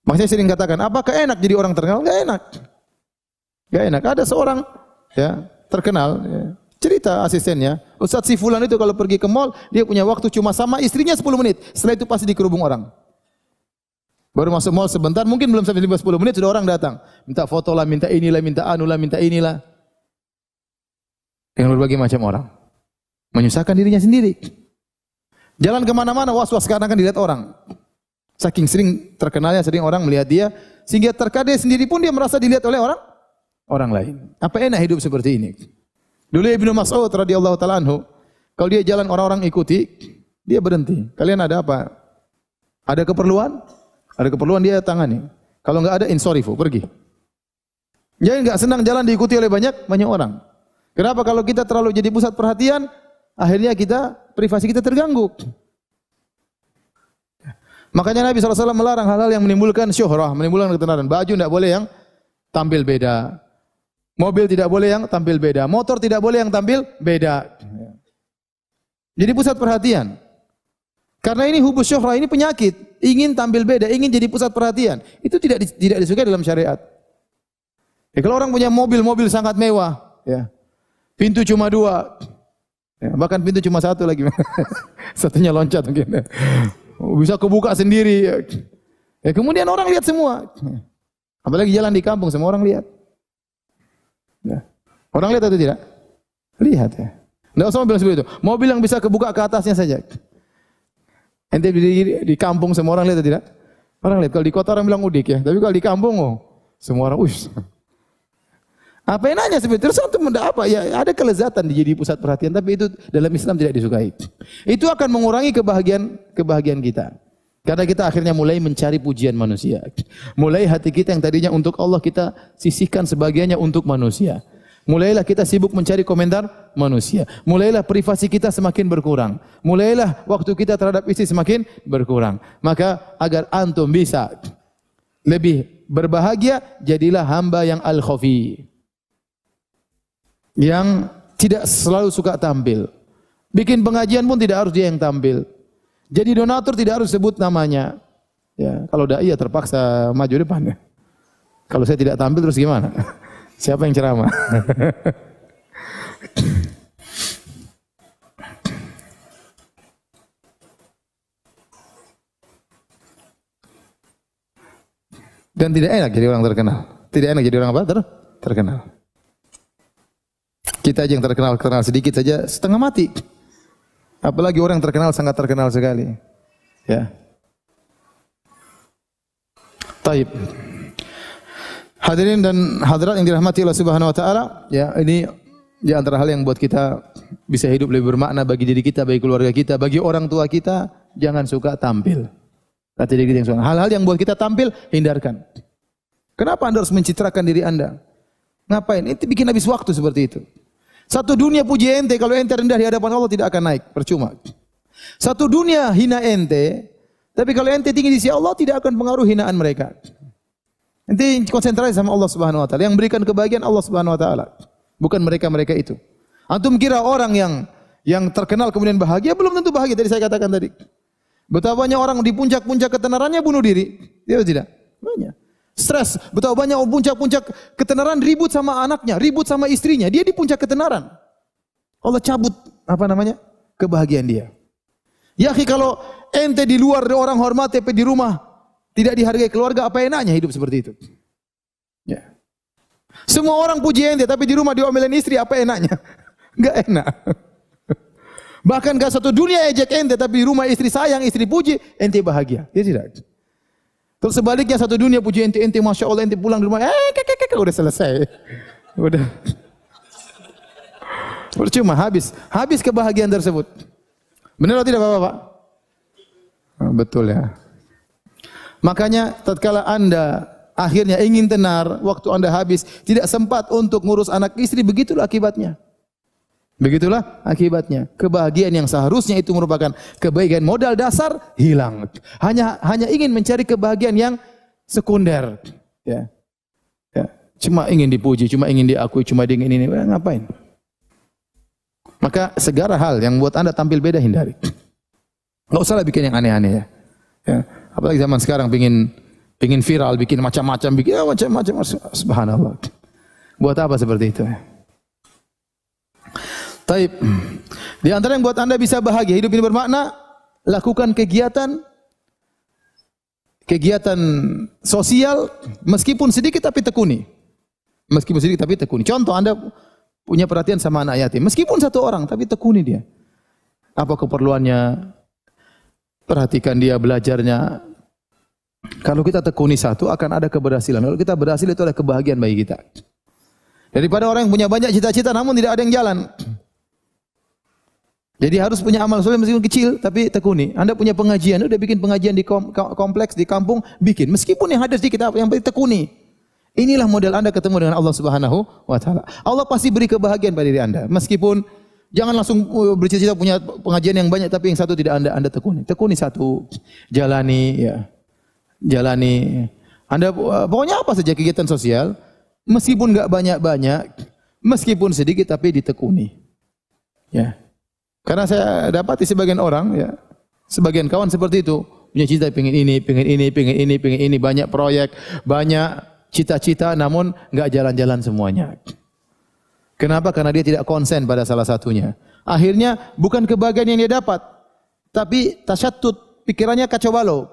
Makanya sering katakan, apakah enak jadi orang terkenal? Gak enak. Gak enak. Ada seorang ya terkenal, ya, cerita asistennya, Ustadz si Fulan itu kalau pergi ke mall, dia punya waktu cuma sama istrinya 10 menit. Setelah itu pasti dikerubung orang. Baru masuk mall sebentar, mungkin belum sampai 10 menit sudah orang datang. Minta foto lah, minta inilah, minta anu lah, minta inilah. Dengan berbagai macam orang. Menyusahkan dirinya sendiri. Jalan ke mana-mana, was-was karena akan dilihat orang. Saking sering terkenalnya, sering orang melihat dia. Sehingga terkadang sendiri pun dia merasa dilihat oleh orang orang lain. Apa enak hidup seperti ini? Dulu Ibnu Mas'ud radhiyallahu taala anhu, kalau dia jalan orang-orang ikuti, dia berhenti. Kalian ada apa? Ada keperluan? Ada keperluan dia tangani. Kalau enggak ada insorifu, pergi. Jadi enggak senang jalan diikuti oleh banyak banyak orang. Kenapa kalau kita terlalu jadi pusat perhatian, akhirnya kita privasi kita terganggu. Makanya Nabi SAW melarang hal-hal yang menimbulkan syuhrah, menimbulkan ketenaran. Baju tidak boleh yang tampil beda. Mobil tidak boleh yang tampil beda. Motor tidak boleh yang tampil beda. Jadi pusat perhatian. Karena ini hubus syuhrah, ini penyakit ingin tampil beda, ingin jadi pusat perhatian. Itu tidak tidak disukai dalam syariat. Ya, kalau orang punya mobil-mobil sangat mewah, ya, pintu cuma dua, ya, bahkan pintu cuma satu lagi, satunya loncat mungkin, bisa kebuka sendiri. Ya, kemudian orang lihat semua, apalagi jalan di kampung semua orang lihat. Ya. Orang lihat atau tidak? Lihat ya. Tidak usah mobil seperti itu. Mobil yang bisa kebuka ke atasnya saja. Ente di, di, kampung semua orang lihat tidak? Orang lihat. Kalau di kota orang bilang udik ya. Tapi kalau di kampung oh, semua orang us. Apa yang nanya itu? Terus mendak apa? Ya ada kelezatan di jadi pusat perhatian, tapi itu dalam Islam tidak disukai. Itu akan mengurangi kebahagiaan kebahagiaan kita. Karena kita akhirnya mulai mencari pujian manusia. Mulai hati kita yang tadinya untuk Allah kita sisihkan sebagiannya untuk manusia. Mulailah kita sibuk mencari komentar manusia. Mulailah privasi kita semakin berkurang. Mulailah waktu kita terhadap istri semakin berkurang. Maka agar antum bisa lebih berbahagia, jadilah hamba yang al-khafi. Yang tidak selalu suka tampil. Bikin pengajian pun tidak harus dia yang tampil. Jadi donatur tidak harus sebut namanya. Ya, kalau dai ya terpaksa maju depan ya. Kalau saya tidak tampil terus gimana? Siapa yang ceramah? Dan tidak enak jadi orang terkenal. Tidak enak jadi orang apa? Ter terkenal. Kita aja yang terkenal, terkenal sedikit saja setengah mati. Apalagi orang terkenal sangat terkenal sekali. Ya. Taib. Hadirin dan hadirat yang dirahmati Allah Subhanahu wa taala, ya ini di antara hal yang buat kita bisa hidup lebih bermakna bagi diri kita, bagi keluarga kita, bagi orang tua kita, jangan suka tampil. Kata diri kita yang suka. Hal-hal yang buat kita tampil, hindarkan. Kenapa Anda harus mencitrakan diri Anda? Ngapain? Itu bikin habis waktu seperti itu. Satu dunia puji ente, kalau ente rendah di hadapan Allah tidak akan naik, percuma. Satu dunia hina ente, tapi kalau ente tinggi di sisi Allah tidak akan pengaruh hinaan mereka. Nanti konsentrasi sama Allah Subhanahu wa taala. Yang berikan kebahagiaan Allah Subhanahu wa taala. Bukan mereka-mereka itu. Antum kira orang yang yang terkenal kemudian bahagia belum tentu bahagia tadi saya katakan tadi. Betapa banyak orang di puncak-puncak ketenarannya bunuh diri. Dia tidak? Banyak. Stres. Betapa banyak puncak-puncak ketenaran ribut sama anaknya, ribut sama istrinya. Dia di puncak ketenaran. Allah cabut apa namanya? kebahagiaan dia. Ya kalau ente di luar orang hormat tapi di rumah tidak dihargai keluarga, apa enaknya hidup seperti itu? Ya. Semua orang puji ente, tapi di rumah diomelin istri, apa enaknya? Enggak enak. Bahkan gak satu dunia ejek ente, tapi di rumah istri sayang, istri puji, ente bahagia. Dia tidak. Terus sebaliknya satu dunia puji ente, ente masya Allah, ente pulang di rumah, eh, kek, kek, udah selesai. Udah. Percuma, habis. Habis kebahagiaan tersebut. Benar atau tidak Bapak-Bapak? Oh, betul ya. Makanya tatkala Anda akhirnya ingin tenar, waktu Anda habis, tidak sempat untuk ngurus anak istri, begitulah akibatnya. Begitulah akibatnya. Kebahagiaan yang seharusnya itu merupakan kebaikan modal dasar hilang. Hanya hanya ingin mencari kebahagiaan yang sekunder. Ya. ya. Cuma ingin dipuji, cuma ingin diakui, cuma ingin ini, ngapain? Maka segala hal yang buat Anda tampil beda hindari. Enggak usahlah bikin yang aneh-aneh ya. ya. Apalagi zaman sekarang pingin pingin viral, bikin macam-macam, bikin ya, macam-macam. Subhanallah. Buat apa seperti itu? Taib. Di antara yang buat Anda bisa bahagia, hidup ini bermakna, lakukan kegiatan kegiatan sosial meskipun sedikit tapi tekuni. Meskipun sedikit tapi tekuni. Contoh Anda punya perhatian sama anak yatim, meskipun satu orang tapi tekuni dia. Apa keperluannya? Perhatikan dia belajarnya, kalau kita tekuni satu akan ada keberhasilan. Kalau kita berhasil itu adalah kebahagiaan bagi kita. Daripada orang yang punya banyak cita-cita namun tidak ada yang jalan. Jadi harus punya amal soleh meskipun kecil tapi tekuni. Anda punya pengajian, udah bikin pengajian di kompleks di kampung, bikin. Meskipun yang hadir sedikit yang penting tekuni. Inilah model Anda ketemu dengan Allah Subhanahu wa taala. Allah pasti beri kebahagiaan pada diri Anda. Meskipun jangan langsung uh, bercita-cita punya pengajian yang banyak tapi yang satu tidak Anda Anda tekuni. Tekuni satu, jalani ya jalani. Anda pokoknya apa saja kegiatan sosial, meskipun nggak banyak-banyak, meskipun sedikit tapi ditekuni. Ya. Karena saya dapati sebagian orang ya, sebagian kawan seperti itu, punya cita pengen ini, pengen ini, pengen ini, pengen ini, banyak proyek, banyak cita-cita namun nggak jalan-jalan semuanya. Kenapa? Karena dia tidak konsen pada salah satunya. Akhirnya bukan kebahagiaan yang dia dapat, tapi tasyatut, pikirannya kacau balau.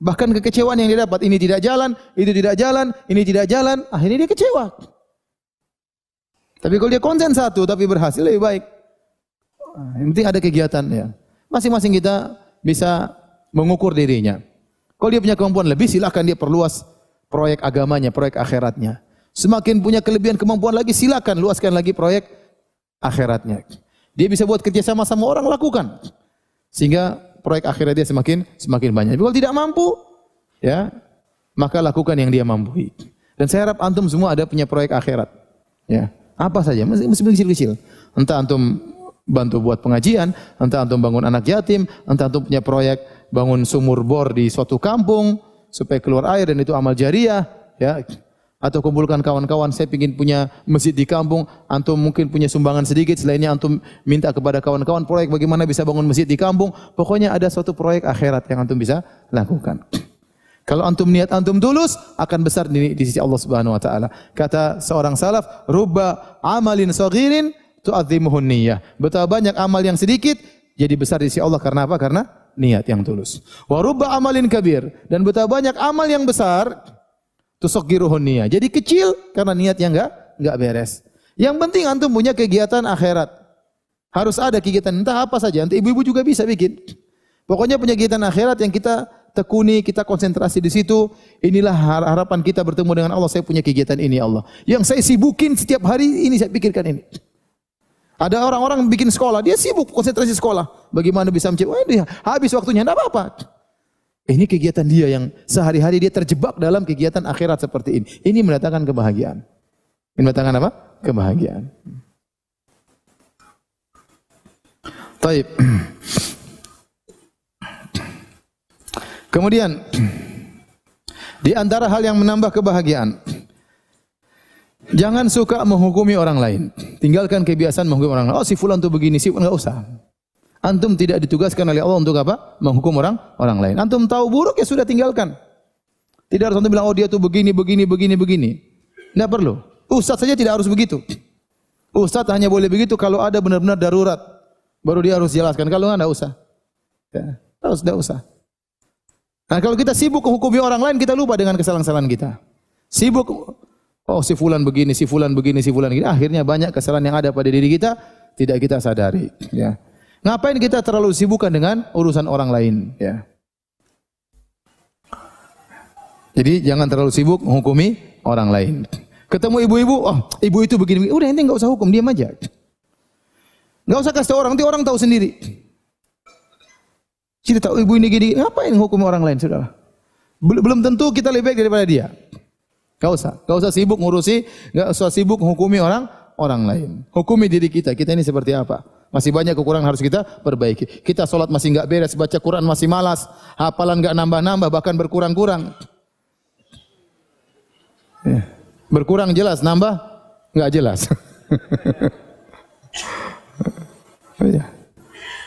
Bahkan kekecewaan yang dia dapat, ini tidak jalan, itu tidak jalan, ini tidak jalan, akhirnya dia kecewa. Tapi kalau dia konsen satu tapi berhasil lebih baik. Yang penting ada kegiatan ya. Masing-masing kita bisa mengukur dirinya. Kalau dia punya kemampuan lebih silakan dia perluas proyek agamanya, proyek akhiratnya. Semakin punya kelebihan kemampuan lagi silakan luaskan lagi proyek akhiratnya. Dia bisa buat kerja sama sama orang lakukan. Sehingga proyek akhirat dia semakin semakin banyak. Kalau tidak mampu, ya, maka lakukan yang dia mampu. Dan saya harap antum semua ada punya proyek akhirat. Ya, apa saja, meskipun kecil-kecil. Entah antum bantu buat pengajian, entah antum bangun anak yatim, entah antum punya proyek bangun sumur bor di suatu kampung supaya keluar air dan itu amal jariah, ya atau kumpulkan kawan-kawan saya ingin punya masjid di kampung antum mungkin punya sumbangan sedikit selainnya antum minta kepada kawan-kawan proyek bagaimana bisa bangun masjid di kampung. Pokoknya ada suatu proyek akhirat yang antum bisa lakukan. Kalau antum niat antum tulus akan besar di, di sisi Allah Subhanahu wa taala. Kata seorang salaf rubba amalin saghirin tu'azzimuhun niyyah. Betapa banyak amal yang sedikit jadi besar di sisi Allah. Karena apa? Karena niat yang tulus. Wa rubba amalin kabir. Dan betapa banyak amal yang besar Tusokgiruhun niyah. Jadi kecil karena niatnya enggak enggak beres. Yang penting antum punya kegiatan akhirat. Harus ada kegiatan entah apa saja. Nanti ibu-ibu juga bisa bikin. Pokoknya punya kegiatan akhirat yang kita tekuni, kita konsentrasi di situ. Inilah harapan kita bertemu dengan Allah. Saya punya kegiatan ini Allah. Yang saya sibukin setiap hari ini saya pikirkan ini. Ada orang-orang bikin sekolah, dia sibuk konsentrasi sekolah. Bagaimana bisa menciptakan? Oh, habis waktunya, tidak apa-apa. Ini kegiatan dia yang sehari-hari dia terjebak dalam kegiatan akhirat seperti ini. Ini mendatangkan kebahagiaan. Ini mendatangkan apa? Kebahagiaan. Taib. Kemudian di antara hal yang menambah kebahagiaan Jangan suka menghukumi orang lain. Tinggalkan kebiasaan menghukumi orang lain. Oh si fulan tuh begini, si enggak usah. Antum tidak ditugaskan oleh Allah untuk apa? Menghukum orang orang lain. Antum tahu buruk ya sudah tinggalkan. Tidak harus antum bilang oh dia tuh begini, begini, begini, begini. Tidak perlu. Ustaz saja tidak harus begitu. Ustaz hanya boleh begitu kalau ada benar-benar darurat. Baru dia harus jelaskan. Kalau enggak, enggak usah. Ya, harus enggak usah. Nah kalau kita sibuk menghukumi orang lain, kita lupa dengan kesalahan-kesalahan kita. Sibuk, oh si fulan begini, si fulan begini, si fulan begini. Akhirnya banyak kesalahan yang ada pada diri kita, tidak kita sadari. Ya. Ngapain kita terlalu sibukkan dengan urusan orang lain? Ya. Jadi jangan terlalu sibuk menghukumi orang lain. Ketemu ibu-ibu, oh ibu itu begini, begini. udah ini nggak usah hukum, diam aja. Nggak usah kasih orang, nanti orang tahu sendiri. Tahu ibu ini gini, ngapain hukum orang lain sudah? Belum, tentu kita lebih baik daripada dia. Gak usah, gak usah sibuk ngurusi, gak usah sibuk menghukumi orang orang lain. Hukumi diri kita, kita ini seperti apa? Masih banyak kekurangan harus kita perbaiki. Kita sholat masih nggak beres, baca Quran masih malas, hafalan nggak nambah-nambah, bahkan berkurang-kurang. Ya. Berkurang jelas, nambah nggak jelas. ya.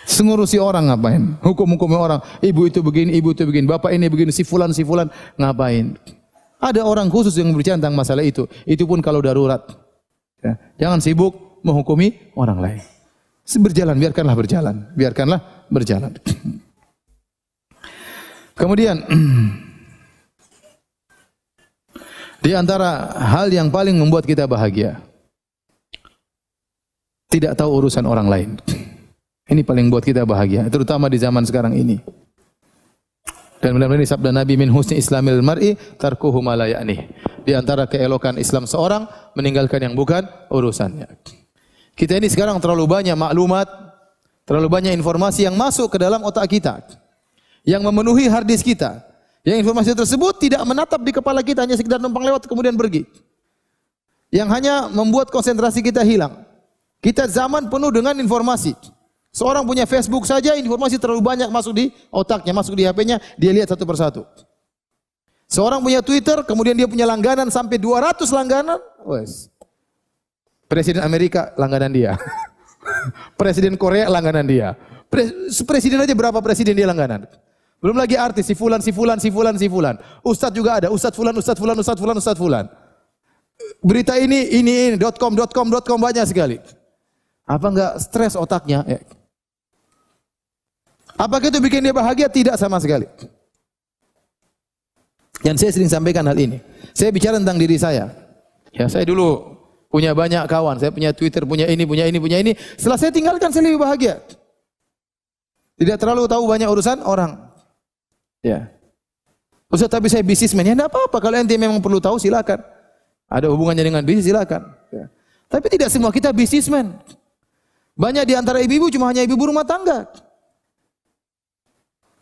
Sengurusi orang ngapain? Hukum-hukum orang. Ibu itu begini, ibu itu begini, bapak ini begini, si fulan, si fulan ngapain? Ada orang khusus yang berbicara tentang masalah itu. Itu pun kalau darurat. Ya. Jangan sibuk menghukumi orang lain. Berjalan, biarkanlah berjalan. Biarkanlah berjalan. Kemudian di antara hal yang paling membuat kita bahagia tidak tahu urusan orang lain. Ini paling buat kita bahagia, terutama di zaman sekarang ini. Dan benar-benar ini sabda Nabi min husni islamil mar'i tarkuhu ma Di antara keelokan Islam seorang meninggalkan yang bukan urusannya. Kita ini sekarang terlalu banyak maklumat, terlalu banyak informasi yang masuk ke dalam otak kita. Yang memenuhi hard disk kita. Yang informasi tersebut tidak menatap di kepala kita hanya sekedar numpang lewat kemudian pergi. Yang hanya membuat konsentrasi kita hilang. Kita zaman penuh dengan informasi. Seorang punya Facebook saja informasi terlalu banyak masuk di otaknya, masuk di HP-nya, dia lihat satu persatu. Seorang punya Twitter, kemudian dia punya langganan sampai 200 langganan, wes. Presiden Amerika langganan dia. presiden Korea langganan dia. Presiden aja berapa presiden dia langganan? Belum lagi artis si fulan, si fulan, si fulan, si fulan. Ustadz juga ada, ustadz fulan, ustadz fulan, ustadz fulan, ustadz fulan. Berita ini, ini, ini, com, com, com banyak sekali. Apa enggak stres otaknya? Ya. Apakah itu bikin dia bahagia? Tidak sama sekali. Dan saya sering sampaikan hal ini. Saya bicara tentang diri saya. Ya, saya dulu punya banyak kawan, saya punya Twitter, punya ini, punya ini, punya ini. Setelah saya tinggalkan saya lebih bahagia. Tidak terlalu tahu banyak urusan orang. Ya. Ustaz, tapi saya bisnismen. Ya, enggak apa-apa. Kalau ente memang perlu tahu, silakan. Ada hubungannya dengan bisnis, silakan. Ya. Tapi tidak semua kita bisnismen. Banyak di antara ibu-ibu cuma hanya ibu-ibu rumah tangga.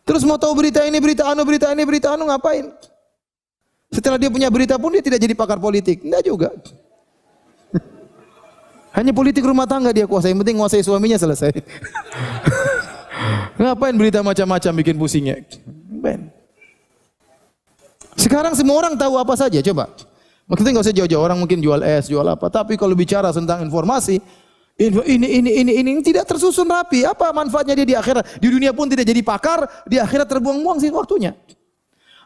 Terus mau tahu berita ini, berita anu, berita ini, berita anu ngapain? Setelah dia punya berita pun dia tidak jadi pakar politik. Enggak juga. Hanya politik rumah tangga dia kuasai. Yang penting kuasai suaminya selesai. ngapain berita macam-macam bikin pusingnya? Ben. Sekarang semua orang tahu apa saja. Coba. Maksudnya nggak usah jauh-jauh. Orang mungkin jual es, jual apa. Tapi kalau bicara tentang informasi, ini, ini, ini, ini, ini tidak tersusun rapi. Apa manfaatnya dia di akhirat? Di dunia pun tidak jadi pakar, di akhirat terbuang-buang sih waktunya.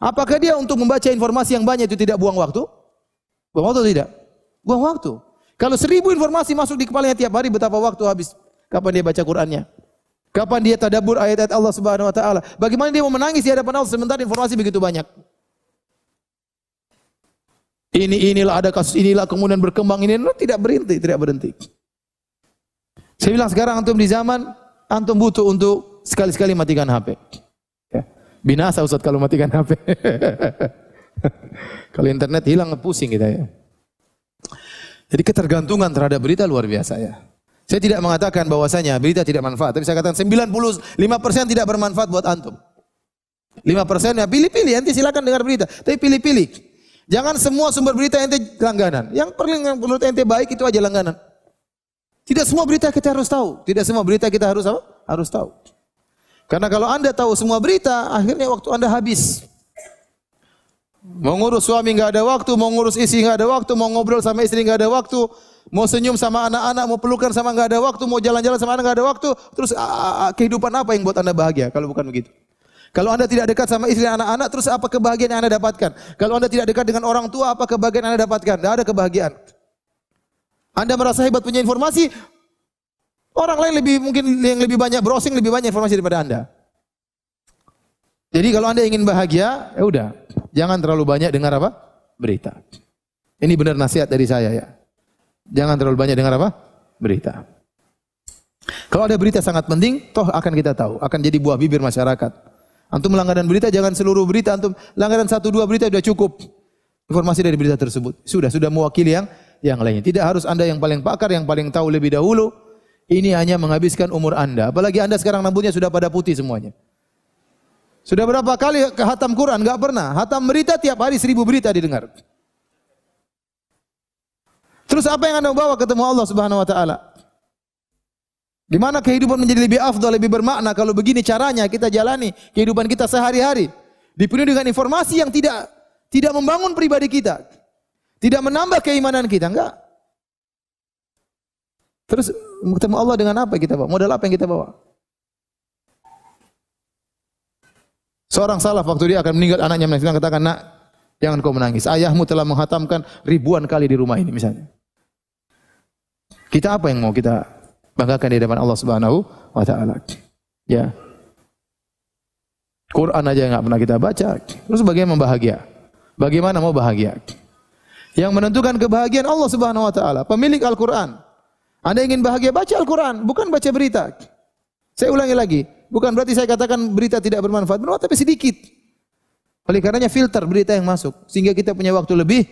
Apakah dia untuk membaca informasi yang banyak itu tidak buang waktu? Buang waktu tidak? Buang waktu. Kalau seribu informasi masuk di kepalanya tiap hari, betapa waktu habis? Kapan dia baca Qurannya? Kapan dia tadabur ayat-ayat Allah Subhanahu wa taala? Bagaimana dia mau menangis di hadapan Allah sementara informasi begitu banyak? Ini inilah ada kasus inilah kemudian berkembang ini tidak berhenti, tidak berhenti. Saya bilang sekarang antum di zaman antum butuh untuk sekali-sekali matikan HP. Ya. Binasa Ustaz kalau matikan HP. kalau internet hilang pusing kita ya. Jadi ketergantungan terhadap berita luar biasa ya. Saya tidak mengatakan bahwasanya berita tidak manfaat, tapi saya katakan 95% tidak bermanfaat buat antum. 5% ya pilih-pilih, nanti silakan dengar berita, tapi pilih-pilih. Jangan semua sumber berita ente langganan. Yang paling menurut ente baik itu aja langganan. Tidak semua berita kita harus tahu. Tidak semua berita kita harus apa? Harus tahu. Karena kalau Anda tahu semua berita, akhirnya waktu Anda habis. Mau ngurus suami nggak ada waktu, mau ngurus istri nggak ada waktu, mau ngobrol sama istri nggak ada waktu, mau senyum sama anak-anak, mau pelukan sama nggak ada waktu, mau jalan-jalan sama anak nggak ada waktu. Terus kehidupan apa yang buat anda bahagia? Kalau bukan begitu. Kalau anda tidak dekat sama istri dan anak-anak, terus apa kebahagiaan yang anda dapatkan? Kalau anda tidak dekat dengan orang tua, apa kebahagiaan yang anda dapatkan? Tidak ada kebahagiaan. Anda merasa hebat punya informasi, orang lain lebih mungkin yang lebih banyak browsing lebih banyak informasi daripada anda. Jadi kalau anda ingin bahagia, ya udah, jangan terlalu banyak dengar apa? Berita. Ini benar nasihat dari saya ya. Jangan terlalu banyak dengar apa? Berita. Kalau ada berita sangat penting, toh akan kita tahu, akan jadi buah bibir masyarakat. Antum langganan berita, jangan seluruh berita, antum langganan satu dua berita sudah cukup. Informasi dari berita tersebut sudah sudah mewakili yang yang lainnya. Tidak harus anda yang paling pakar, yang paling tahu lebih dahulu. Ini hanya menghabiskan umur anda. Apalagi anda sekarang rambutnya sudah pada putih semuanya. Sudah berapa kali ke hatam Quran? Enggak pernah. Hatam berita tiap hari seribu berita didengar. Terus apa yang anda bawa ketemu Allah Subhanahu Wa Taala? Gimana kehidupan menjadi lebih afdal, lebih bermakna kalau begini caranya kita jalani kehidupan kita sehari-hari dipenuhi dengan informasi yang tidak tidak membangun pribadi kita, tidak menambah keimanan kita, enggak. Terus ketemu Allah dengan apa kita bawa? Modal apa yang kita bawa? Seorang salaf waktu dia akan meninggal anaknya menangis, katakan, "Nak, jangan kau menangis. Ayahmu telah menghatamkan ribuan kali di rumah ini misalnya." Kita apa yang mau kita banggakan di depan Allah Subhanahu wa taala? Ya. Quran aja enggak pernah kita baca. Terus bagaimana bahagia? Bagaimana mau bahagia? Yang menentukan kebahagiaan Allah Subhanahu wa taala, pemilik Al-Qur'an. Anda ingin bahagia baca Al-Qur'an, bukan baca berita. Saya ulangi lagi, Bukan berarti saya katakan berita tidak bermanfaat, bermanfaat tapi sedikit. Oleh karenanya filter berita yang masuk sehingga kita punya waktu lebih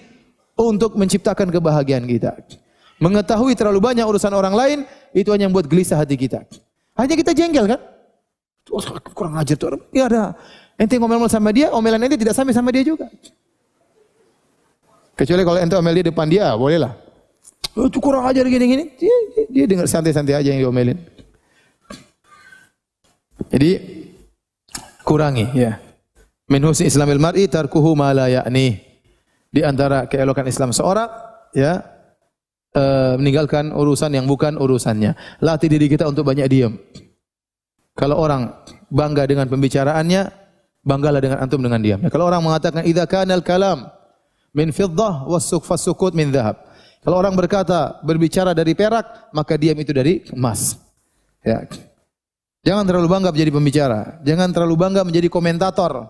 untuk menciptakan kebahagiaan kita. Mengetahui terlalu banyak urusan orang lain itu hanya membuat gelisah hati kita. Hanya kita jengkel kan? Oh, kurang ajar tuh. Ya ada. Ente ngomel sama dia, omelan ente tidak sampai sama dia juga. Kecuali kalau ente omel dia depan dia, bolehlah. Oh, itu kurang ajar gini-gini. Dia, dia, dia dengar santai-santai aja yang diomelin. Jadi kurangi ya. Min husni islamil mar'i tarkuhu ma la ya'ni. Di antara keelokan Islam seorang ya e, meninggalkan urusan yang bukan urusannya. Latih diri kita untuk banyak diam. Kalau orang bangga dengan pembicaraannya, banggalah dengan antum dengan diam. Ya, kalau orang mengatakan idza kanal kalam min fiddah was sukut min dhahab. Kalau orang berkata berbicara dari perak, maka diam itu dari emas. Ya. Jangan terlalu bangga menjadi pembicara. Jangan terlalu bangga menjadi komentator.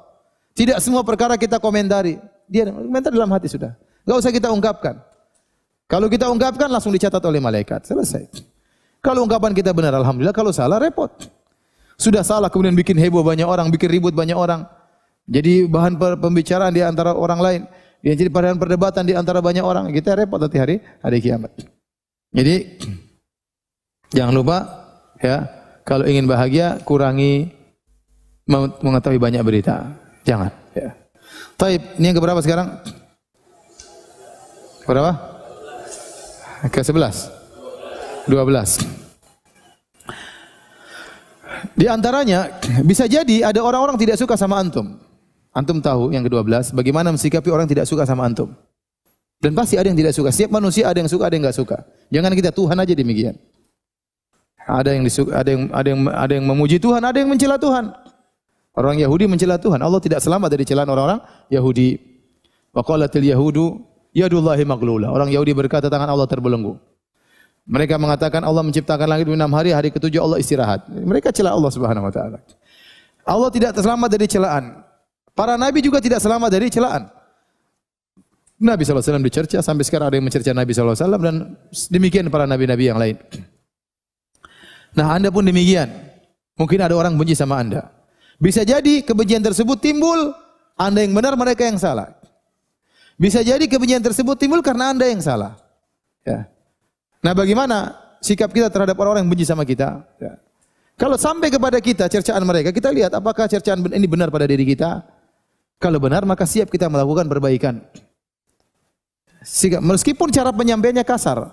Tidak semua perkara kita komentari. Dia komentar dalam hati sudah. Gak usah kita ungkapkan. Kalau kita ungkapkan langsung dicatat oleh malaikat. Selesai. Kalau ungkapan kita benar, Alhamdulillah. Kalau salah, repot. Sudah salah, kemudian bikin heboh banyak orang, bikin ribut banyak orang. Jadi bahan pembicaraan di antara orang lain. Dia jadi bahan perdebatan di antara banyak orang. Kita repot nanti hari hari kiamat. Jadi jangan lupa ya kalau ingin bahagia kurangi mengetahui banyak berita. Jangan. Ya. Taib, ini yang keberapa sekarang? Berapa? Ke sebelas. Dua belas. Di antaranya bisa jadi ada orang-orang tidak suka sama antum. Antum tahu yang ke-12 bagaimana mensikapi orang tidak suka sama antum. Dan pasti ada yang tidak suka. Setiap manusia ada yang suka, ada yang enggak suka. Jangan kita Tuhan aja demikian. Ada yang disuka, ada yang ada yang ada yang memuji Tuhan, ada yang mencela Tuhan. Orang Yahudi mencela Tuhan. Allah tidak selamat dari celaan orang-orang Yahudi. Wa qalatil yahudu yadullahi maglula. Orang Yahudi berkata tangan Allah terbelenggu. Mereka mengatakan Allah menciptakan langit enam hari, hari ketujuh Allah istirahat. Mereka celah Allah Subhanahu wa taala. Allah tidak selamat dari celaan. Para nabi juga tidak selamat dari celaan. Nabi SAW dicerca, sampai sekarang ada yang mencerca Nabi SAW dan demikian para nabi-nabi yang lain. Nah, Anda pun demikian. Mungkin ada orang benci sama Anda. Bisa jadi kebencian tersebut timbul Anda yang benar, mereka yang salah. Bisa jadi kebencian tersebut timbul karena Anda yang salah. Ya. Nah, bagaimana sikap kita terhadap orang-orang yang benci sama kita? Ya. Kalau sampai kepada kita cercaan mereka, kita lihat apakah cercaan ini benar pada diri kita. Kalau benar, maka siap kita melakukan perbaikan. Meskipun cara penyampaiannya kasar,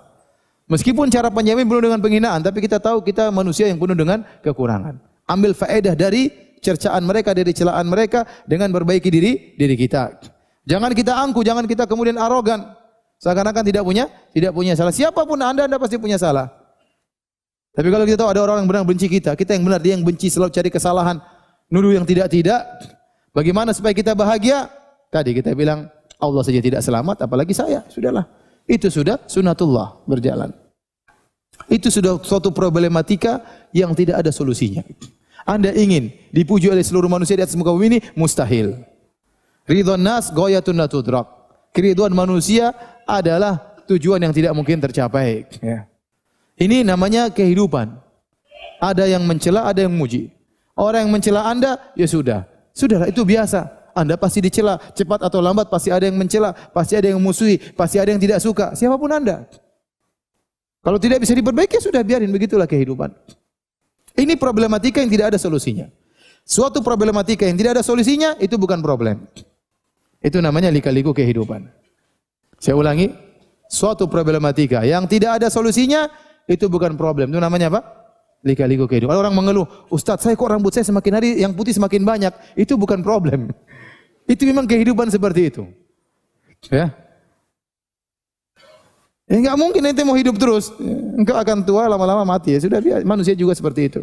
meskipun cara penyampaian penuh dengan penghinaan, tapi kita tahu kita manusia yang penuh dengan kekurangan. Ambil faedah dari cercaan mereka, dari celaan mereka dengan perbaiki diri diri kita. Jangan kita angku, jangan kita kemudian arogan. Seakan-akan tidak punya tidak punya salah. Siapa pun Anda, Anda pasti punya salah. Tapi kalau kita tahu ada orang yang benar benci kita, kita yang benar, dia yang benci selalu cari kesalahan, nuduh yang tidak-tidak. Bagaimana supaya kita bahagia? Tadi kita bilang Allah saja tidak selamat, apalagi saya. Sudahlah. Itu sudah sunatullah berjalan. Itu sudah suatu problematika yang tidak ada solusinya. Anda ingin dipuji oleh seluruh manusia di atas muka bumi ini mustahil. Ridwan nas goyatun natudrak. Keriduan manusia adalah tujuan yang tidak mungkin tercapai. Ya. Ini namanya kehidupan. Ada yang mencela, ada yang muji. Orang yang mencela Anda, ya sudah. Sudahlah, itu biasa. Anda pasti dicela, cepat atau lambat pasti ada yang mencela, pasti ada yang musuhi, pasti ada yang tidak suka. Siapa pun Anda. Kalau tidak bisa diperbaiki, ya sudah biarin begitulah kehidupan. Ini problematika yang tidak ada solusinya. Suatu problematika yang tidak ada solusinya itu bukan problem. Itu namanya lika-liku kehidupan. Saya ulangi, suatu problematika yang tidak ada solusinya itu bukan problem. Itu namanya apa? Lika-liku kehidupan. Orang mengeluh, Ustaz saya kok rambut saya semakin hari yang putih semakin banyak. Itu bukan problem. Itu memang kehidupan seperti itu. Ya. Ya enggak mungkin ente mau hidup terus. Engkau akan tua lama-lama mati ya. Sudah biasa. Manusia juga seperti itu.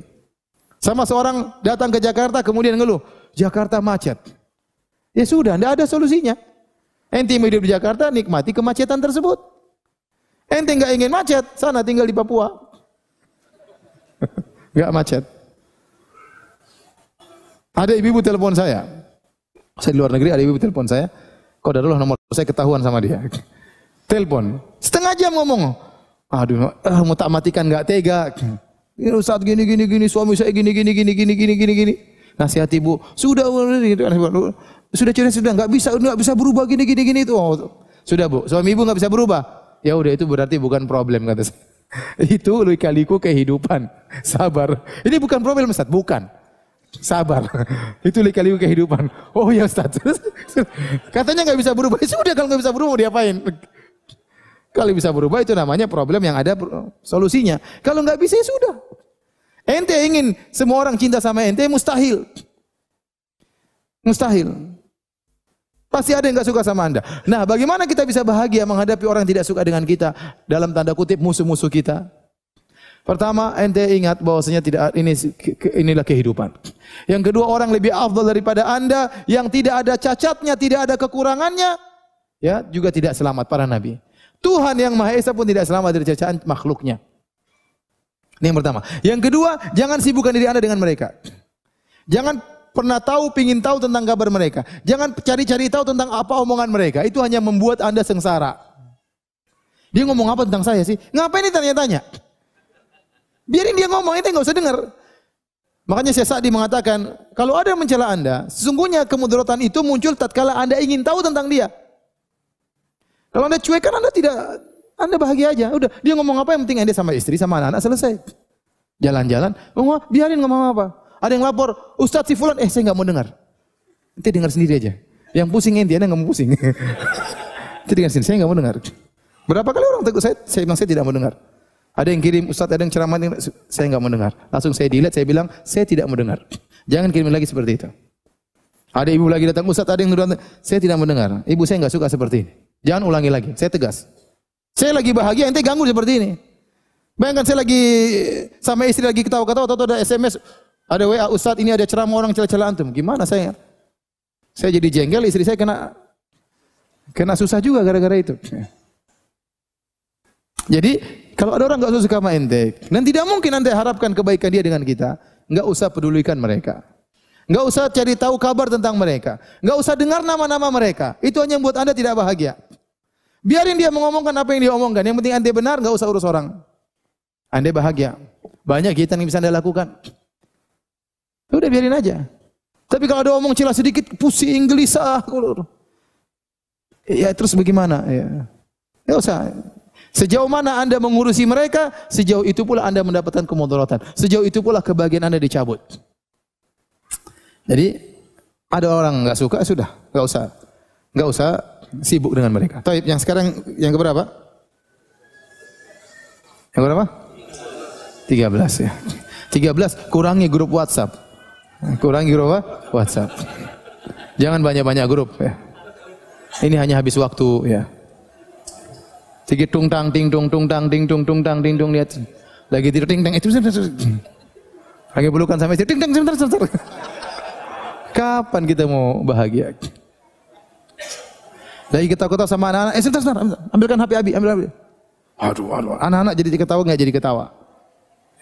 Sama seorang datang ke Jakarta kemudian ngeluh, Jakarta macet. Ya sudah, enggak ada solusinya. Ente mau hidup di Jakarta, nikmati kemacetan tersebut. Ente nggak ingin macet, sana tinggal di Papua. Nggak macet. Ada ibu-ibu telepon saya. Saya di luar negeri, ada ibu ibu telepon saya. Kok dulu nomor saya ketahuan sama dia. telepon. Setengah jam ngomong. Aduh, ah, mau tak matikan nggak tega. Ini saat gini gini gini suami saya gini gini gini gini gini gini gini. Nasihat ibu, sudah sudah cerita sudah nggak bisa nggak bisa berubah gini gini gini itu. Oh, sudah bu, suami ibu nggak bisa berubah. Ya udah itu berarti bukan problem kata saya. Itu kaliku kehidupan. Sabar. Ini bukan problem Ustaz, bukan. Sabar. Itu kaliku kehidupan. Oh ya Ustaz. Katanya nggak bisa berubah. Ya sudah kalau nggak bisa berubah diapain? Kalau bisa berubah itu namanya problem yang ada solusinya. Kalau nggak bisa ya sudah. Ente ingin semua orang cinta sama ente mustahil. Mustahil. Pasti ada yang nggak suka sama anda. Nah, bagaimana kita bisa bahagia menghadapi orang yang tidak suka dengan kita dalam tanda kutip musuh-musuh kita? Pertama, ente ingat bahwasanya tidak ini inilah kehidupan. Yang kedua, orang lebih afdal daripada anda yang tidak ada cacatnya, tidak ada kekurangannya, ya juga tidak selamat para nabi. Tuhan yang Maha Esa pun tidak selamat dari cacaan makhluknya. Ini yang pertama. Yang kedua, jangan sibukkan diri anda dengan mereka. Jangan pernah tahu, pingin tahu tentang kabar mereka. Jangan cari-cari tahu tentang apa omongan mereka. Itu hanya membuat anda sengsara. Dia ngomong apa tentang saya sih? Ngapain ini tanya-tanya? Biarin dia ngomong, itu nggak usah dengar. Makanya saya Sa'di mengatakan, kalau ada yang mencela anda, sesungguhnya kemudaratan itu muncul tatkala anda ingin tahu tentang dia. Kalau anda cuekan, anda tidak, anda bahagia aja. Udah, dia ngomong apa yang penting anda sama istri, sama anak-anak selesai. Jalan-jalan, ngomong, biarin ngomong apa. Ada yang lapor, Ustadz si Fulan, eh saya nggak mau dengar. Nanti dengar sendiri aja. Yang pusing anda nggak mau pusing. Nanti dengar sendiri, saya nggak mau dengar. Berapa kali orang tegur saya, saya bilang saya tidak mau dengar. Ada yang kirim Ustadz, ada yang ceramah, saya nggak mau dengar. Langsung saya delete, saya bilang saya tidak mau dengar. Jangan kirim lagi seperti itu. Ada ibu lagi datang Ustadz, ada yang nuduh, saya tidak mau dengar. Ibu saya nggak suka seperti ini. Jangan ulangi lagi. Saya tegas. Saya lagi bahagia, ente ganggu seperti ini. Bayangkan saya lagi sama istri lagi ketawa-ketawa, atau ada SMS, ada WA Ustaz ini ada ceramah orang celah-celah antum. Gimana saya? Saya jadi jengkel, istri saya kena kena susah juga gara-gara itu. Jadi kalau ada orang nggak suka sama ente, dan tidak mungkin anda harapkan kebaikan dia dengan kita, nggak usah pedulikan mereka. Nggak usah cari tahu kabar tentang mereka. Nggak usah dengar nama-nama mereka. Itu hanya membuat anda tidak bahagia. Biarin dia mengomongkan apa yang dia omongkan. Yang penting anda benar, nggak usah urus orang. Anda bahagia. Banyak kegiatan yang bisa Anda lakukan. Udah biarin aja. Tapi kalau ada omong celah sedikit, pusing, gelisah. Ya terus bagaimana? Ya. Ya usah. Sejauh mana Anda mengurusi mereka, sejauh itu pula Anda mendapatkan kemudaratan. Sejauh itu pula kebahagiaan Anda dicabut. Jadi ada orang nggak suka sudah, nggak usah, nggak usah sibuk dengan mereka. Taib yang sekarang yang keberapa? Yang berapa? 13 ya. 13 kurangi grup WhatsApp. Kurangi grup apa? WhatsApp. Jangan banyak-banyak grup ya. Ini hanya habis waktu ya. Sedikit tung tang ting tung tung tang ting tung tung tang ting tung lihat lagi tidur ting tang itu lagi pelukan sama istri ting tang sebentar sebentar. Kapan kita mau bahagia? Lagi kita ketawa sama anak-anak, eh sebentar, sebentar, ambilkan HP Abi, ambil Abi. Aduh, aduh, anak-anak jadi ketawa nggak jadi ketawa.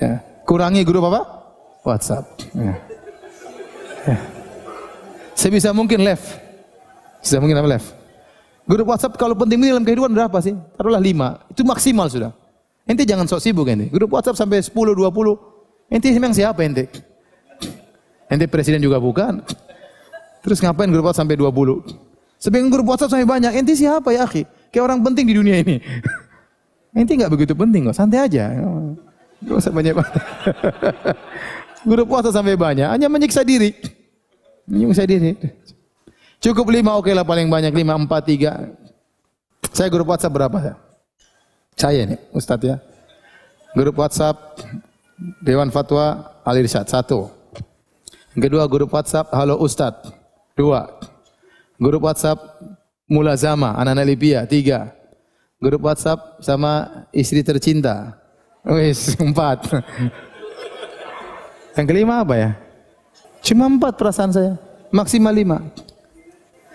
Ya. Kurangi grup apa? WhatsApp. Ya. Ya. Sebisa mungkin left. Sebisa mungkin apa left? Grup WhatsApp kalau penting dalam kehidupan berapa sih? Taruhlah lima. Itu maksimal sudah. Ente jangan sok sibuk ente. Grup WhatsApp sampai 10, 20. Ente memang siapa ente? Ente presiden juga bukan. Terus ngapain grup WhatsApp sampai 20? Sebagian grup WhatsApp sampai banyak. Ente siapa ya akhi? Kayak orang penting di dunia ini. Ente nggak begitu penting kok. Santai aja. Gak usah banyak banget. grup WhatsApp sampai banyak. Hanya menyiksa diri. Menyiksa diri. Cukup lima oke okay lah paling banyak lima empat tiga. Saya grup WhatsApp berapa ya? Saya nih Ustadz ya. Grup WhatsApp Dewan Fatwa Al Irsyad satu. Kedua grup WhatsApp Halo Ustadz dua. Grup WhatsApp Mulazama anak-anak Libya tiga. Grup WhatsApp sama istri tercinta. Wis empat. Yang kelima apa ya? Cuma empat perasaan saya. Maksimal lima.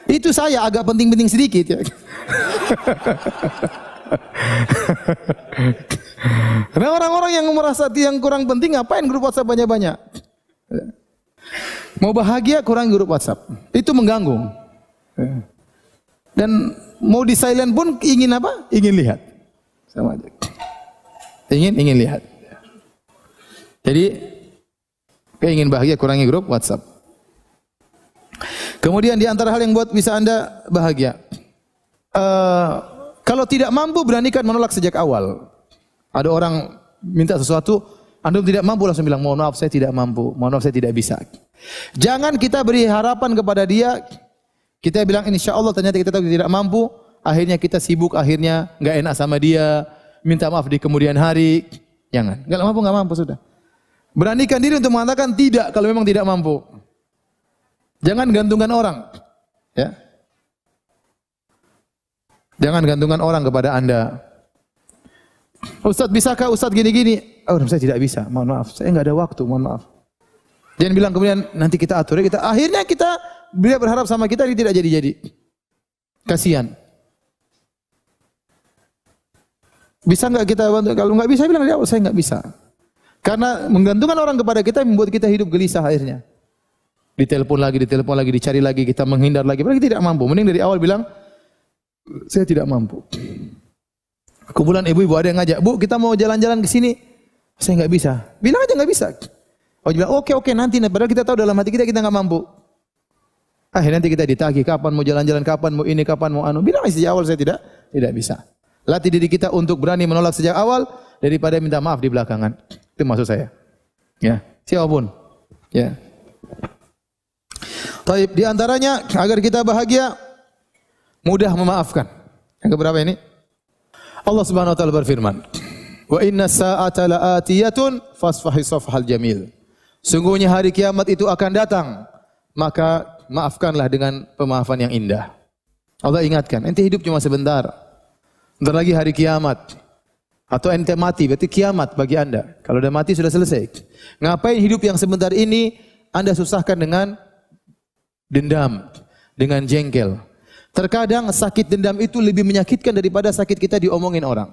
Itu saya agak penting-penting sedikit ya. Karena orang-orang yang merasa yang kurang penting ngapain grup WhatsApp banyak-banyak? Mau bahagia kurang grup WhatsApp. Itu mengganggu. Dan mau di silent pun ingin apa? Ingin lihat. Sama aja. Ingin ingin lihat. Jadi ingin bahagia kurangi grup WhatsApp. Kemudian di antara hal yang buat bisa Anda bahagia. Uh, kalau tidak mampu beranikan menolak sejak awal. Ada orang minta sesuatu, Anda tidak mampu langsung bilang, mohon maaf saya tidak mampu, mohon maaf saya tidak bisa. Jangan kita beri harapan kepada dia, kita bilang insya Allah ternyata kita tidak mampu, akhirnya kita sibuk, akhirnya nggak enak sama dia, minta maaf di kemudian hari. Jangan, nggak mampu nggak mampu sudah. Beranikan diri untuk mengatakan tidak kalau memang tidak mampu. Jangan gantungkan orang. Ya. Jangan gantungkan orang kepada Anda. Ustaz bisakah Ustaz gini-gini? Oh, saya tidak bisa. Mohon maaf, saya enggak ada waktu, mohon maaf. Jangan bilang kemudian nanti kita atur kita akhirnya kita dia berharap sama kita dia tidak jadi-jadi. Kasihan. Bisa enggak kita bantu? Kalau enggak bisa bilang dia saya enggak bisa. Karena menggantungkan orang kepada kita membuat kita hidup gelisah akhirnya. Ditelepon lagi, ditelepon lagi, dicari lagi, kita menghindar lagi. Berarti tidak mampu. Mending dari awal bilang, saya tidak mampu. Kumpulan ibu-ibu ada yang ngajak, Bu kita mau jalan-jalan ke sini. Saya nggak bisa. Bilang aja nggak bisa. Oh bilang, oke oke nanti. Padahal kita tahu dalam hati kita kita nggak mampu. Akhirnya nanti kita ditagih kapan mau jalan-jalan, kapan mau ini, kapan mau anu. Bilang sejak awal saya tidak tidak bisa. Latih diri kita untuk berani menolak sejak awal daripada minta maaf di belakangan. Itu maksud saya. Ya, siapa pun. Ya. Taib di antaranya agar kita bahagia mudah memaafkan. Yang keberapa ini? Allah Subhanahu wa taala berfirman, "Wa inna sa'ata la'atiyatun fasfahi safhal jamil." Sungguhnya hari kiamat itu akan datang, maka maafkanlah dengan pemaafan yang indah. Allah ingatkan, ente hidup cuma sebentar. Bentar lagi hari kiamat. Atau ente mati, berarti kiamat bagi anda. Kalau udah mati sudah selesai. Ngapain hidup yang sebentar ini anda susahkan dengan dendam, dengan jengkel. Terkadang sakit dendam itu lebih menyakitkan daripada sakit kita diomongin orang.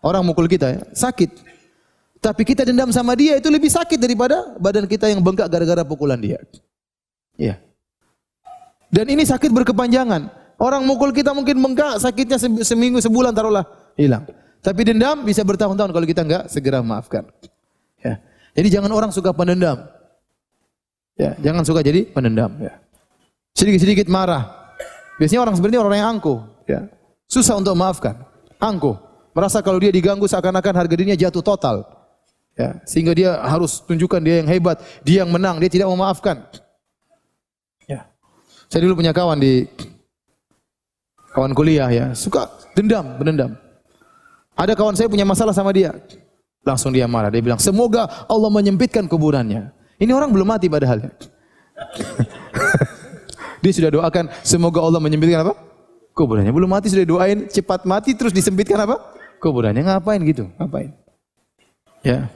Orang mukul kita ya, sakit. Tapi kita dendam sama dia itu lebih sakit daripada badan kita yang bengkak gara-gara pukulan dia. Iya. Dan ini sakit berkepanjangan. Orang mukul kita mungkin bengkak, sakitnya seminggu, sebulan taruhlah hilang. Tapi dendam bisa bertahun-tahun kalau kita enggak segera memaafkan. Ya. Jadi jangan orang suka pendendam. Ya, jangan suka jadi pendendam ya. Sedikit-sedikit marah. Biasanya orang sebenarnya orang yang angkuh, ya. Susah untuk memaafkan. Angkuh. Merasa kalau dia diganggu seakan-akan harga dirinya jatuh total. Ya, sehingga dia harus tunjukkan dia yang hebat, dia yang menang, dia tidak memaafkan. Ya. Saya dulu punya kawan di kawan kuliah ya, suka dendam, menendam. Ada kawan saya punya masalah sama dia. Langsung dia marah, dia bilang, "Semoga Allah menyempitkan kuburannya." Ini orang belum mati padahal. dia sudah doakan, "Semoga Allah menyempitkan apa?" Kuburannya. Belum mati sudah doain cepat mati terus disempitkan apa? Kuburannya. Ngapain gitu? Ngapain? Ya.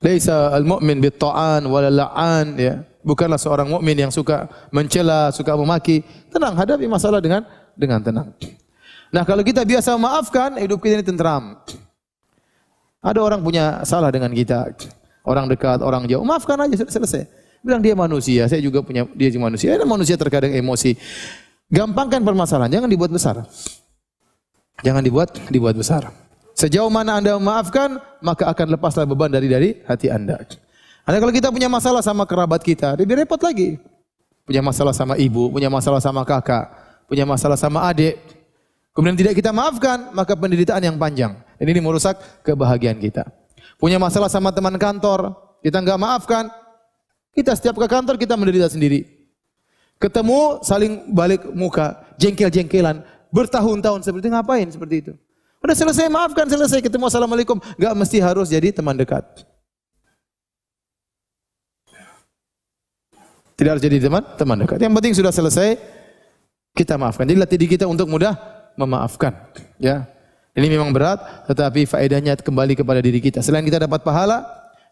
Laisa al-mu'min bit-ta'an wala la'an ya. Bukanlah seorang mukmin yang suka mencela, suka memaki. Tenang, hadapi masalah dengan dengan tenang. Nah, kalau kita biasa memaafkan, hidup kita ini tentram. Ada orang punya salah dengan kita. Orang dekat, orang jauh. Maafkan aja, sudah selesai. Bilang dia manusia, saya juga punya dia juga manusia. Ada manusia terkadang emosi. Gampangkan permasalahan, jangan dibuat besar. Jangan dibuat dibuat besar. Sejauh mana Anda memaafkan, maka akan lepaslah beban dari dari hati Anda. Anda kalau kita punya masalah sama kerabat kita, lebih repot lagi. Punya masalah sama ibu, punya masalah sama kakak, punya masalah sama adik. Kemudian tidak kita maafkan, maka penderitaan yang panjang. Dan ini merusak kebahagiaan kita. Punya masalah sama teman kantor, kita enggak maafkan, kita setiap ke kantor kita menderita sendiri. Ketemu saling balik muka, jengkel-jengkelan, bertahun-tahun seperti ngapain seperti itu? Udah selesai maafkan selesai ketemu assalamualaikum. Gak mesti harus jadi teman dekat. Tidak harus jadi teman teman dekat. Yang penting sudah selesai kita maafkan. Jadi latih kita untuk mudah memaafkan. Ya. Ini memang berat, tetapi faedahnya kembali kepada diri kita. Selain kita dapat pahala,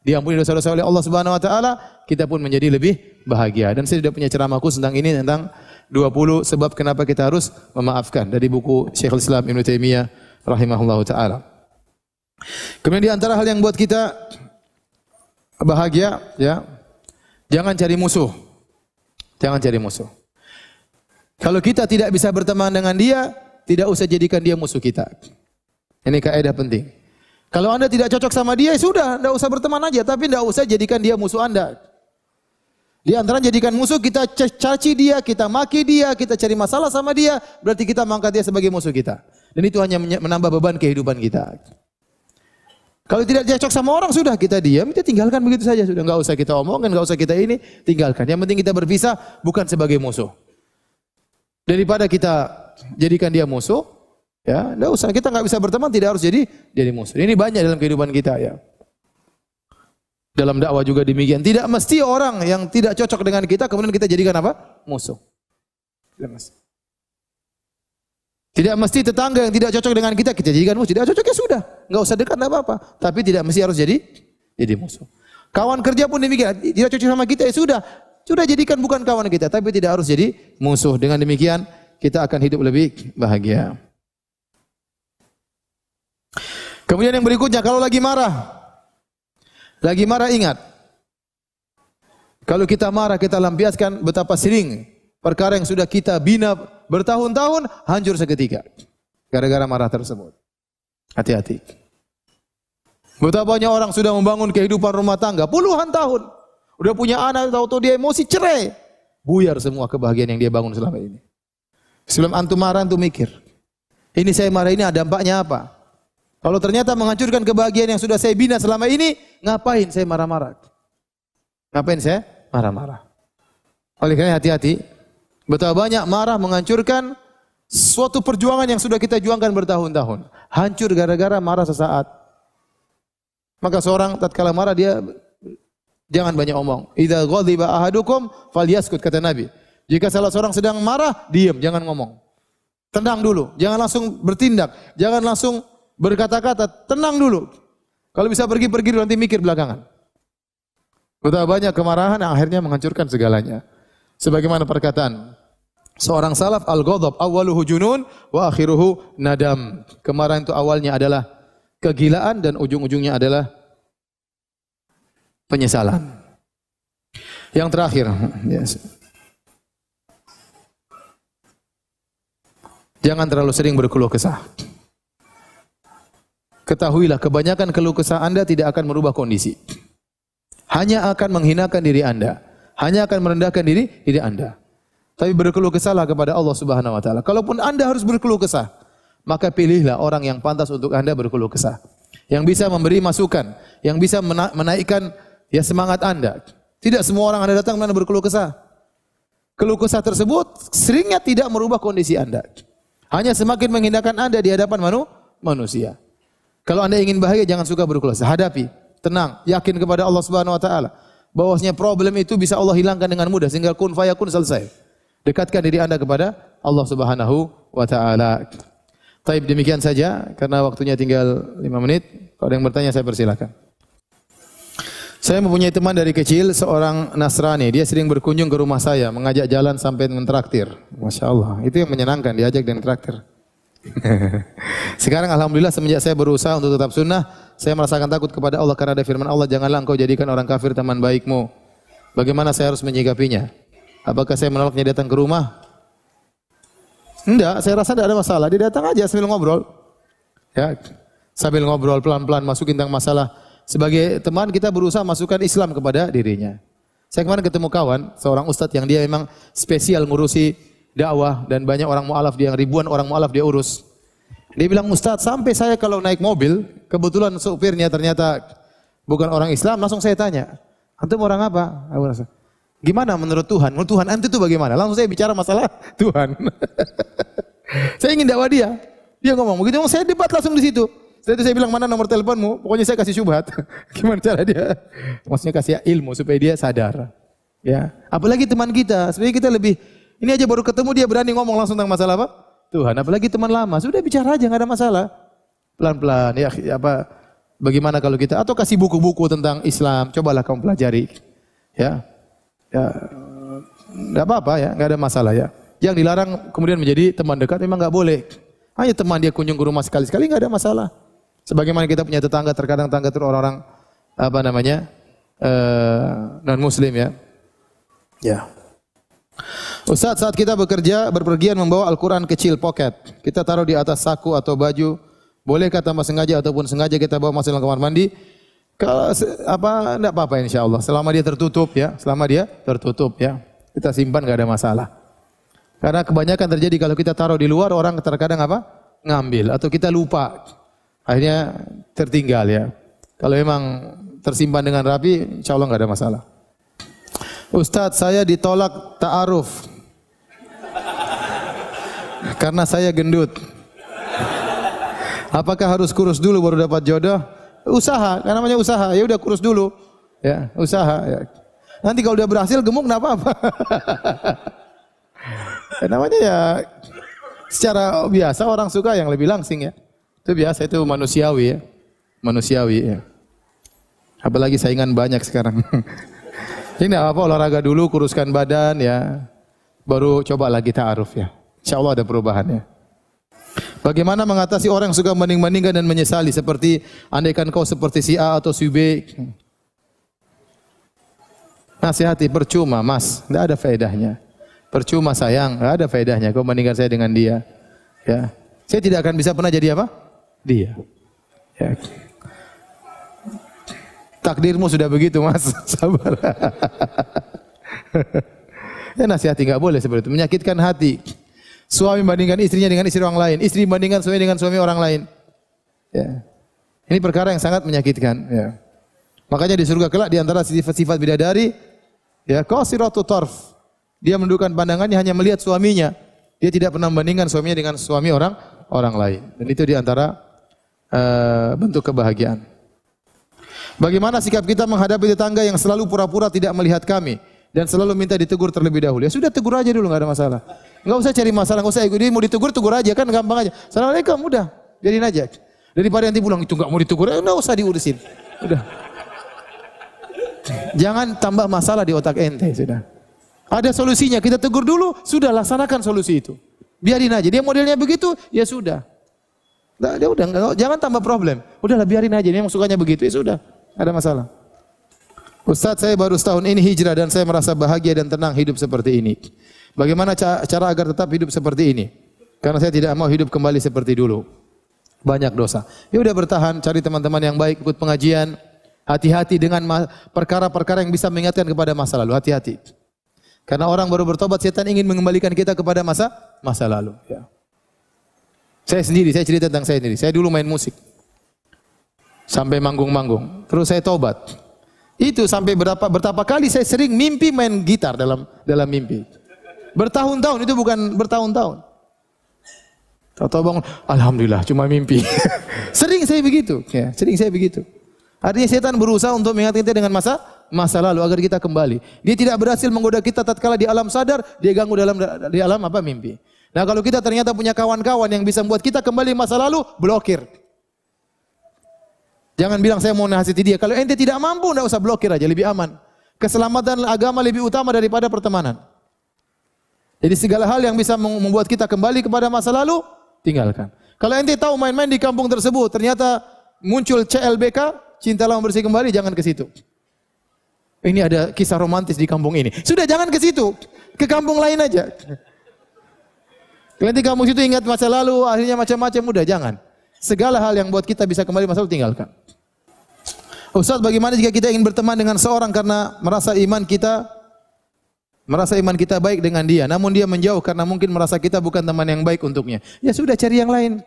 diampuni dosa-dosa oleh Allah Subhanahu wa taala, kita pun menjadi lebih bahagia. Dan saya sudah punya ceramah khusus tentang ini tentang 20 sebab kenapa kita harus memaafkan dari buku Syekhul Islam Ibnu Taimiyah rahimahullahu taala. Kemudian di antara hal yang buat kita bahagia ya, jangan cari musuh. Jangan cari musuh. Kalau kita tidak bisa berteman dengan dia, tidak usah jadikan dia musuh kita. Ini kaidah penting. Kalau anda tidak cocok sama dia, ya sudah, tidak usah berteman aja. Tapi tidak usah jadikan dia musuh anda. Di antara jadikan musuh, kita caci dia, kita maki dia, kita cari masalah sama dia, berarti kita mengangkat dia sebagai musuh kita. Dan itu hanya menambah beban kehidupan kita. Kalau tidak cocok sama orang sudah kita diam, kita tinggalkan begitu saja sudah nggak usah kita omongkan, nggak usah kita ini, tinggalkan. Yang penting kita berpisah bukan sebagai musuh. Daripada kita jadikan dia musuh, ya nggak usah kita nggak bisa berteman, tidak harus jadi jadi musuh. Ini banyak dalam kehidupan kita ya. Dalam dakwah juga demikian. Tidak mesti orang yang tidak cocok dengan kita kemudian kita jadikan apa? Musuh. Mesti. Tidak mesti tetangga yang tidak cocok dengan kita kita jadikan musuh. Tidak cocok ya sudah, nggak usah dekat enggak apa-apa. Tapi tidak mesti harus jadi jadi musuh. Kawan kerja pun demikian, tidak cocok sama kita ya sudah, sudah jadikan bukan kawan kita, tapi tidak harus jadi musuh. Dengan demikian kita akan hidup lebih bahagia. Kemudian yang berikutnya kalau lagi marah, lagi marah ingat, kalau kita marah kita lampiaskan betapa sering perkara yang sudah kita bina bertahun-tahun hancur seketika gara-gara marah tersebut. Hati-hati. Betapa banyak orang sudah membangun kehidupan rumah tangga puluhan tahun. Udah punya anak, tahu-tahu dia emosi cerai. Buyar semua kebahagiaan yang dia bangun selama ini. Sebelum antum marah, antum mikir. Ini saya marah ini ada dampaknya apa? Kalau ternyata menghancurkan kebahagiaan yang sudah saya bina selama ini, ngapain saya marah-marah? Ngapain saya marah-marah? Oleh karena hati-hati, Betapa banyak marah menghancurkan suatu perjuangan yang sudah kita juangkan bertahun-tahun. Hancur gara-gara marah sesaat. Maka seorang tatkala marah dia jangan banyak omong. Idza ghadiba ahadukum falyaskut kata Nabi. Jika salah seorang sedang marah, diam, jangan ngomong. Tenang dulu, jangan langsung bertindak, jangan langsung berkata-kata, tenang dulu. Kalau bisa pergi-pergi nanti mikir belakangan. Betapa banyak kemarahan yang akhirnya menghancurkan segalanya. Sebagaimana perkataan seorang salaf al-ghadab awwaluhu junun wa akhiruhu nadam. Kemarahan itu awalnya adalah kegilaan dan ujung-ujungnya adalah penyesalan. Yang terakhir, yes. Jangan terlalu sering berkeluh kesah. Ketahuilah kebanyakan keluh kesah Anda tidak akan merubah kondisi. Hanya akan menghinakan diri Anda. Hanya akan merendahkan diri diri Anda. Tapi berkeluh kesahlah kepada Allah Subhanahu wa taala. Kalaupun Anda harus berkeluh kesah, maka pilihlah orang yang pantas untuk Anda berkeluh kesah. Yang bisa memberi masukan, yang bisa menaikkan ya semangat Anda. Tidak semua orang Anda datang Anda berkeluh kesah. Keluh kesah tersebut seringnya tidak merubah kondisi Anda. Hanya semakin menghindarkan Anda di hadapan manu, manusia. Kalau Anda ingin bahagia jangan suka berkeluh kesah. Hadapi, tenang, yakin kepada Allah Subhanahu wa taala. Bahwasanya problem itu bisa Allah hilangkan dengan mudah sehingga kun fayakun selesai. Dekatkan diri Anda kepada Allah Subhanahu wa taala. Taib demikian saja karena waktunya tinggal 5 menit. Kalau ada yang bertanya saya persilakan. Saya mempunyai teman dari kecil, seorang Nasrani. Dia sering berkunjung ke rumah saya, mengajak jalan sampai mentraktir. Masya Allah, itu yang menyenangkan, diajak dan traktir. Sekarang alhamdulillah semenjak saya berusaha untuk tetap sunnah, saya merasakan takut kepada Allah karena ada firman Allah, janganlah engkau jadikan orang kafir teman baikmu. Bagaimana saya harus menyikapinya? Apakah saya menolaknya datang ke rumah? Enggak, saya rasa tidak ada masalah. Dia datang aja sambil ngobrol. Ya, sambil ngobrol pelan-pelan masukin tentang masalah. Sebagai teman kita berusaha masukkan Islam kepada dirinya. Saya kemarin ketemu kawan, seorang ustadz yang dia memang spesial ngurusi dakwah dan banyak orang mualaf dia ribuan orang mualaf dia urus. Dia bilang Ustaz, sampai saya kalau naik mobil, kebetulan supirnya ternyata bukan orang Islam, langsung saya tanya, antum orang apa? Aku rasa, gimana menurut Tuhan? Menurut Tuhan antum itu bagaimana? Langsung saya bicara masalah Tuhan. saya ingin dakwah dia. Dia ngomong begitu, saya debat langsung di situ. Setelah itu saya bilang mana nomor teleponmu? Pokoknya saya kasih syubhat. Gimana cara dia? Maksudnya kasih ilmu supaya dia sadar. Ya, apalagi teman kita. Sebenarnya kita lebih ini aja baru ketemu dia berani ngomong langsung tentang masalah apa? Tuhan. Apalagi teman lama. Sudah bicara aja nggak ada masalah. Pelan-pelan ya apa bagaimana kalau kita atau kasih buku-buku tentang Islam, cobalah kamu pelajari. Ya. Ya enggak apa-apa ya, enggak ada masalah ya. Yang dilarang kemudian menjadi teman dekat memang enggak boleh. Hanya teman dia kunjung ke rumah sekali-sekali enggak ada masalah. Sebagaimana kita punya tetangga terkadang tetangga itu orang-orang apa namanya? Uh, eh, non muslim ya. Ya. Ustaz, saat kita bekerja, berpergian membawa Al-Quran kecil pocket, kita taruh di atas saku atau baju, bolehkah tanpa sengaja ataupun sengaja kita bawa masuk dalam kamar mandi? Kalau apa enggak apa-apa insya Allah. Selama dia tertutup ya, selama dia tertutup ya, kita simpan enggak ada masalah. Karena kebanyakan terjadi kalau kita taruh di luar orang terkadang apa? Ngambil atau kita lupa. Akhirnya tertinggal ya. Kalau memang tersimpan dengan rapi, insya Allah enggak ada masalah. Ustadz, saya ditolak ta'aruf karena saya gendut. Apakah harus kurus dulu baru dapat jodoh? Usaha, kan namanya usaha. Ya udah kurus dulu. Ya, usaha ya. Nanti kalau udah berhasil gemuk enggak apa-apa. ya, namanya ya secara biasa orang suka yang lebih langsing ya. Itu biasa itu manusiawi ya. Manusiawi ya. Apalagi saingan banyak sekarang. Ini apa olahraga dulu kuruskan badan ya. Baru coba lagi ta'aruf ya. Insya Allah ada perubahannya. Bagaimana mengatasi orang yang suka banding-bandingkan dan menyesali seperti andaikan kau seperti si A atau si B. Nasihati percuma mas, tidak ada faedahnya. Percuma sayang, tidak ada faedahnya. Kau bandingkan saya dengan dia. Ya, saya tidak akan bisa pernah jadi apa? Dia. Ya. Takdirmu sudah begitu mas, sabar. ya nasihati nggak boleh seperti itu, menyakitkan hati. Suami bandingkan istrinya dengan istri orang lain, istri bandingkan suami dengan suami orang lain. Ya. Ini perkara yang sangat menyakitkan. Ya. Makanya di surga kelak di antara sifat-sifat bidadari, ya qasiratu tarf. Dia menundukkan pandangannya hanya melihat suaminya. Dia tidak pernah membandingkan suaminya dengan suami orang orang lain. Dan itu di antara uh, bentuk kebahagiaan. Bagaimana sikap kita menghadapi tetangga yang selalu pura-pura tidak melihat kami dan selalu minta ditegur terlebih dahulu? Ya sudah tegur aja dulu, nggak ada masalah. Enggak usah cari masalah, enggak usah ikut. Dia mau ditegur, tegur aja kan gampang aja. Assalamualaikum, udah. Biarin aja. Daripada nanti pulang itu enggak mau ditegur, enggak usah diurusin. Udah. Jangan tambah masalah di otak ente, sudah. Ada solusinya, kita tegur dulu, sudah laksanakan solusi itu. Biarin aja. Dia modelnya begitu, ya sudah. Nah, dia udah enggak, jangan tambah problem. Udahlah biarin aja. Dia sukanya begitu, ya sudah. Ada masalah. Ustaz saya baru setahun ini hijrah dan saya merasa bahagia dan tenang hidup seperti ini. Bagaimana cara agar tetap hidup seperti ini? Karena saya tidak mau hidup kembali seperti dulu. Banyak dosa. Ya udah bertahan, cari teman-teman yang baik, ikut pengajian. Hati-hati dengan perkara-perkara yang bisa mengingatkan kepada masa lalu. Hati-hati. Karena orang baru bertobat, setan ingin mengembalikan kita kepada masa masa lalu. Ya. Saya sendiri, saya cerita tentang saya sendiri. Saya dulu main musik. Sampai manggung-manggung. Terus saya tobat. Itu sampai berapa berapa kali saya sering mimpi main gitar dalam dalam mimpi. Bertahun-tahun itu bukan bertahun-tahun. Tahu-tahu bangun, alhamdulillah cuma mimpi. sering saya begitu, ya, sering saya begitu. Artinya setan berusaha untuk mengingatkan kita dengan masa masa lalu agar kita kembali. Dia tidak berhasil menggoda kita tatkala di alam sadar, dia ganggu dalam di alam apa mimpi. Nah, kalau kita ternyata punya kawan-kawan yang bisa membuat kita kembali masa lalu, blokir. Jangan bilang saya mau nasihati dia. Kalau ente tidak mampu, tidak usah blokir aja, lebih aman. Keselamatan agama lebih utama daripada pertemanan. Jadi segala hal yang bisa membuat kita kembali kepada masa lalu, tinggalkan. Kalau ente tahu main-main di kampung tersebut, ternyata muncul CLBK, cinta lama bersih kembali, jangan ke situ. Ini ada kisah romantis di kampung ini. Sudah jangan ke situ, ke kampung lain aja. Nanti kamu situ ingat masa lalu, akhirnya macam-macam, udah jangan. Segala hal yang buat kita bisa kembali masa lalu tinggalkan. Ustaz, bagaimana jika kita ingin berteman dengan seorang karena merasa iman kita merasa iman kita baik dengan dia, namun dia menjauh karena mungkin merasa kita bukan teman yang baik untuknya. Ya sudah cari yang lain.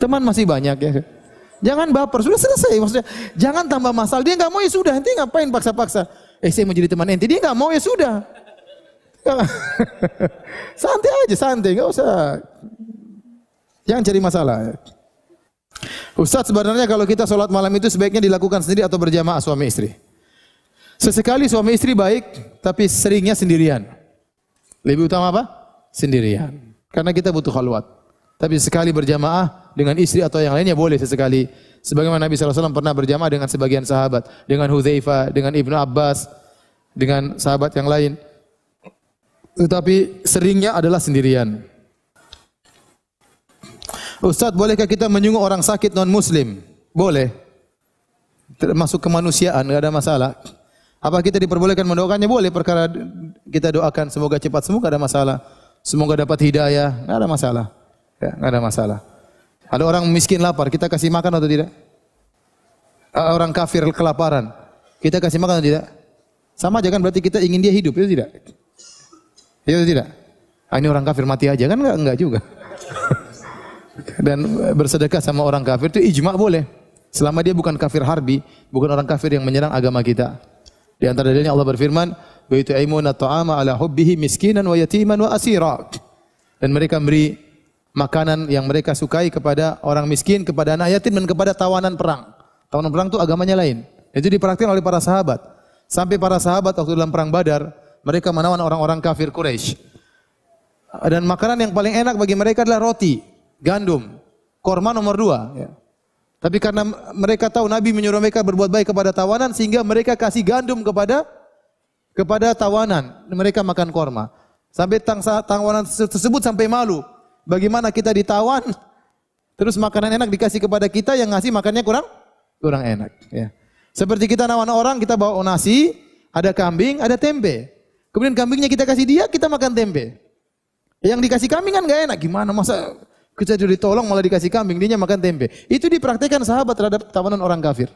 Teman masih banyak ya. Jangan baper, sudah selesai maksudnya. Jangan tambah masalah. Dia nggak mau ya sudah, nanti ngapain paksa-paksa? Eh saya mau jadi teman ente, dia nggak mau ya sudah. santai aja, santai, nggak usah. Jangan cari masalah. Ustaz sebenarnya kalau kita sholat malam itu sebaiknya dilakukan sendiri atau berjamaah suami istri. Sesekali suami istri baik, tapi seringnya sendirian. Lebih utama apa? Sendirian. Karena kita butuh khalwat. Tapi sekali berjamaah dengan istri atau yang lainnya boleh sesekali. Sebagaimana Nabi SAW pernah berjamaah dengan sebagian sahabat. Dengan Hudzaifah, dengan Ibnu Abbas, dengan sahabat yang lain. Tetapi seringnya adalah sendirian. Ustaz, bolehkah kita menyungguh orang sakit non muslim? Boleh. Termasuk kemanusiaan, enggak ada masalah. Apa kita diperbolehkan mendoakannya? Boleh perkara kita doakan semoga cepat sembuh, ada masalah. Semoga dapat hidayah, enggak ada masalah. Ya, enggak ada masalah. Ada orang miskin lapar, kita kasih makan atau tidak? Orang kafir kelaparan, kita kasih makan atau tidak? Sama aja kan berarti kita ingin dia hidup, itu tidak? Iya tidak? Ah, ini orang kafir mati aja kan enggak enggak juga. Dan bersedekah sama orang kafir itu ijma boleh. Selama dia bukan kafir harbi, bukan orang kafir yang menyerang agama kita. Di antara dalilnya Allah berfirman, "Wa yut'imuna ta'ama ala hubbihi miskinan wa yatiman wa asira." Dan mereka memberi makanan yang mereka sukai kepada orang miskin, kepada anak yatim dan kepada tawanan perang. Tawanan perang itu agamanya lain. Itu dipraktikkan oleh para sahabat. Sampai para sahabat waktu dalam perang Badar, mereka menawan orang-orang kafir Quraisy. Dan makanan yang paling enak bagi mereka adalah roti, gandum, korma nomor dua. Ya. Tapi karena mereka tahu Nabi menyuruh mereka berbuat baik kepada tawanan, sehingga mereka kasih gandum kepada kepada tawanan. Mereka makan korma. Sampai tawanan tersebut sampai malu. Bagaimana kita ditawan, terus makanan enak dikasih kepada kita, yang ngasih makannya kurang kurang enak. Ya. Seperti kita nawan orang, kita bawa nasi, ada kambing, ada tempe. Kemudian kambingnya kita kasih dia, kita makan tempe. Yang dikasih kambing kan gak enak. Gimana masa kita sudah ditolong malah dikasih kambing, dia makan tempe. Itu dipraktikkan sahabat terhadap tawanan orang kafir.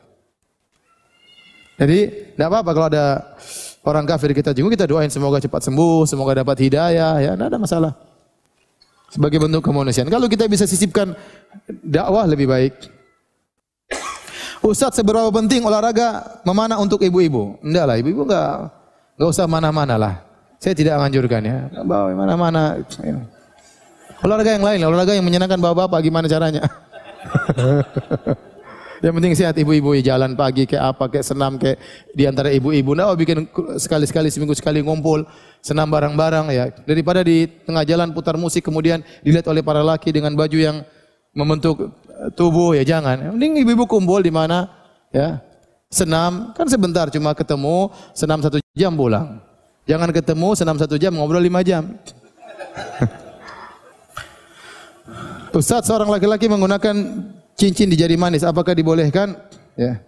Jadi tidak apa-apa kalau ada orang kafir kita jenguk, kita doain semoga cepat sembuh, semoga dapat hidayah, ya tidak ada masalah. Sebagai bentuk kemanusiaan. Kalau kita bisa sisipkan dakwah lebih baik. Ustaz seberapa penting olahraga memanah untuk ibu-ibu? Enggak lah, ibu-ibu enggak Enggak usah mana-mana lah. Saya tidak menganjurkan ya. Bawa mana-mana. Olahraga yang lain, olahraga yang menyenangkan bapak-bapak gimana caranya? yang penting sehat ibu-ibu jalan pagi kayak apa kayak senam kayak di antara ibu-ibu. Nah, bikin sekali-sekali seminggu sekali ngumpul senam bareng-bareng ya. Daripada di tengah jalan putar musik kemudian dilihat oleh para laki dengan baju yang membentuk tubuh ya jangan. Yang penting ibu-ibu kumpul di mana ya senam, kan sebentar cuma ketemu, senam satu jam pulang. Jangan ketemu, senam satu jam, ngobrol lima jam. Ustaz, seorang laki-laki menggunakan cincin di jari manis, apakah dibolehkan? Ya.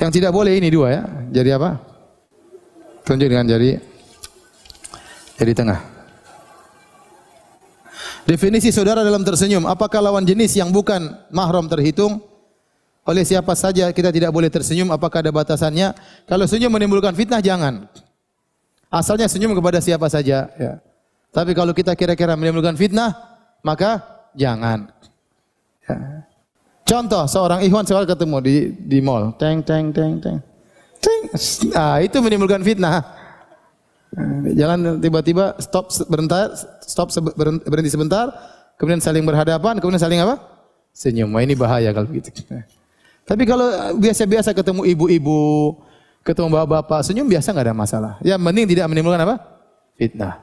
Yang tidak boleh ini dua ya. Jari apa? Tunjuk dengan jari jari tengah. Definisi saudara dalam tersenyum, apakah lawan jenis yang bukan mahram terhitung? Oleh siapa saja kita tidak boleh tersenyum, apakah ada batasannya? Kalau senyum menimbulkan fitnah jangan. Asalnya senyum kepada siapa saja, ya. Tapi kalau kita kira-kira menimbulkan fitnah, maka jangan. Ya. Contoh seorang ikhwan seorang ketemu di di mall, teng teng teng teng. Teng. Ah, itu menimbulkan fitnah. Jangan tiba-tiba stop sebentar, stop berhenti sebentar, kemudian saling berhadapan, kemudian saling apa? Senyum. Wah, ini bahaya kalau begitu. Tapi kalau biasa-biasa ketemu ibu-ibu, ketemu bapak-bapak, senyum biasa nggak ada masalah. Ya mending tidak menimbulkan apa? Fitnah.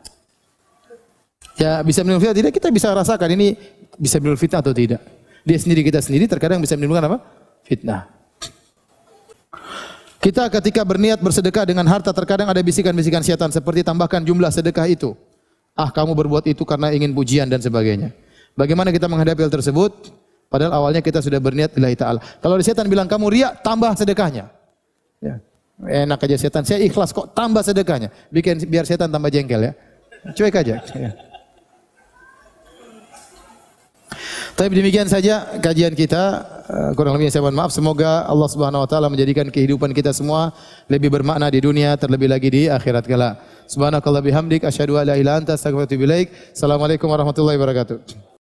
Ya bisa menimbulkan fitnah tidak kita bisa rasakan ini bisa menimbulkan fitnah atau tidak. Dia sendiri kita sendiri terkadang bisa menimbulkan apa? Fitnah. Kita ketika berniat bersedekah dengan harta terkadang ada bisikan-bisikan syaitan seperti tambahkan jumlah sedekah itu. Ah kamu berbuat itu karena ingin pujian dan sebagainya. Bagaimana kita menghadapi hal tersebut? Padahal awalnya kita sudah berniat lillahi ta'ala. Kalau ada setan bilang kamu riak, tambah sedekahnya. Ya. Enak aja setan, saya ikhlas kok tambah sedekahnya. Bikin biar setan tambah jengkel ya. Cuek aja. Ya. Tapi demikian saja kajian kita. Eh, kurang lebih saya mohon maaf. Semoga Allah Subhanahu wa taala menjadikan kehidupan kita semua lebih bermakna di dunia terlebih lagi di akhirat kala. Subhanakallah bihamdik asyhadu an la ilaha illa anta astaghfiruka wa atubu. Assalamualaikum warahmatullahi wabarakatuh.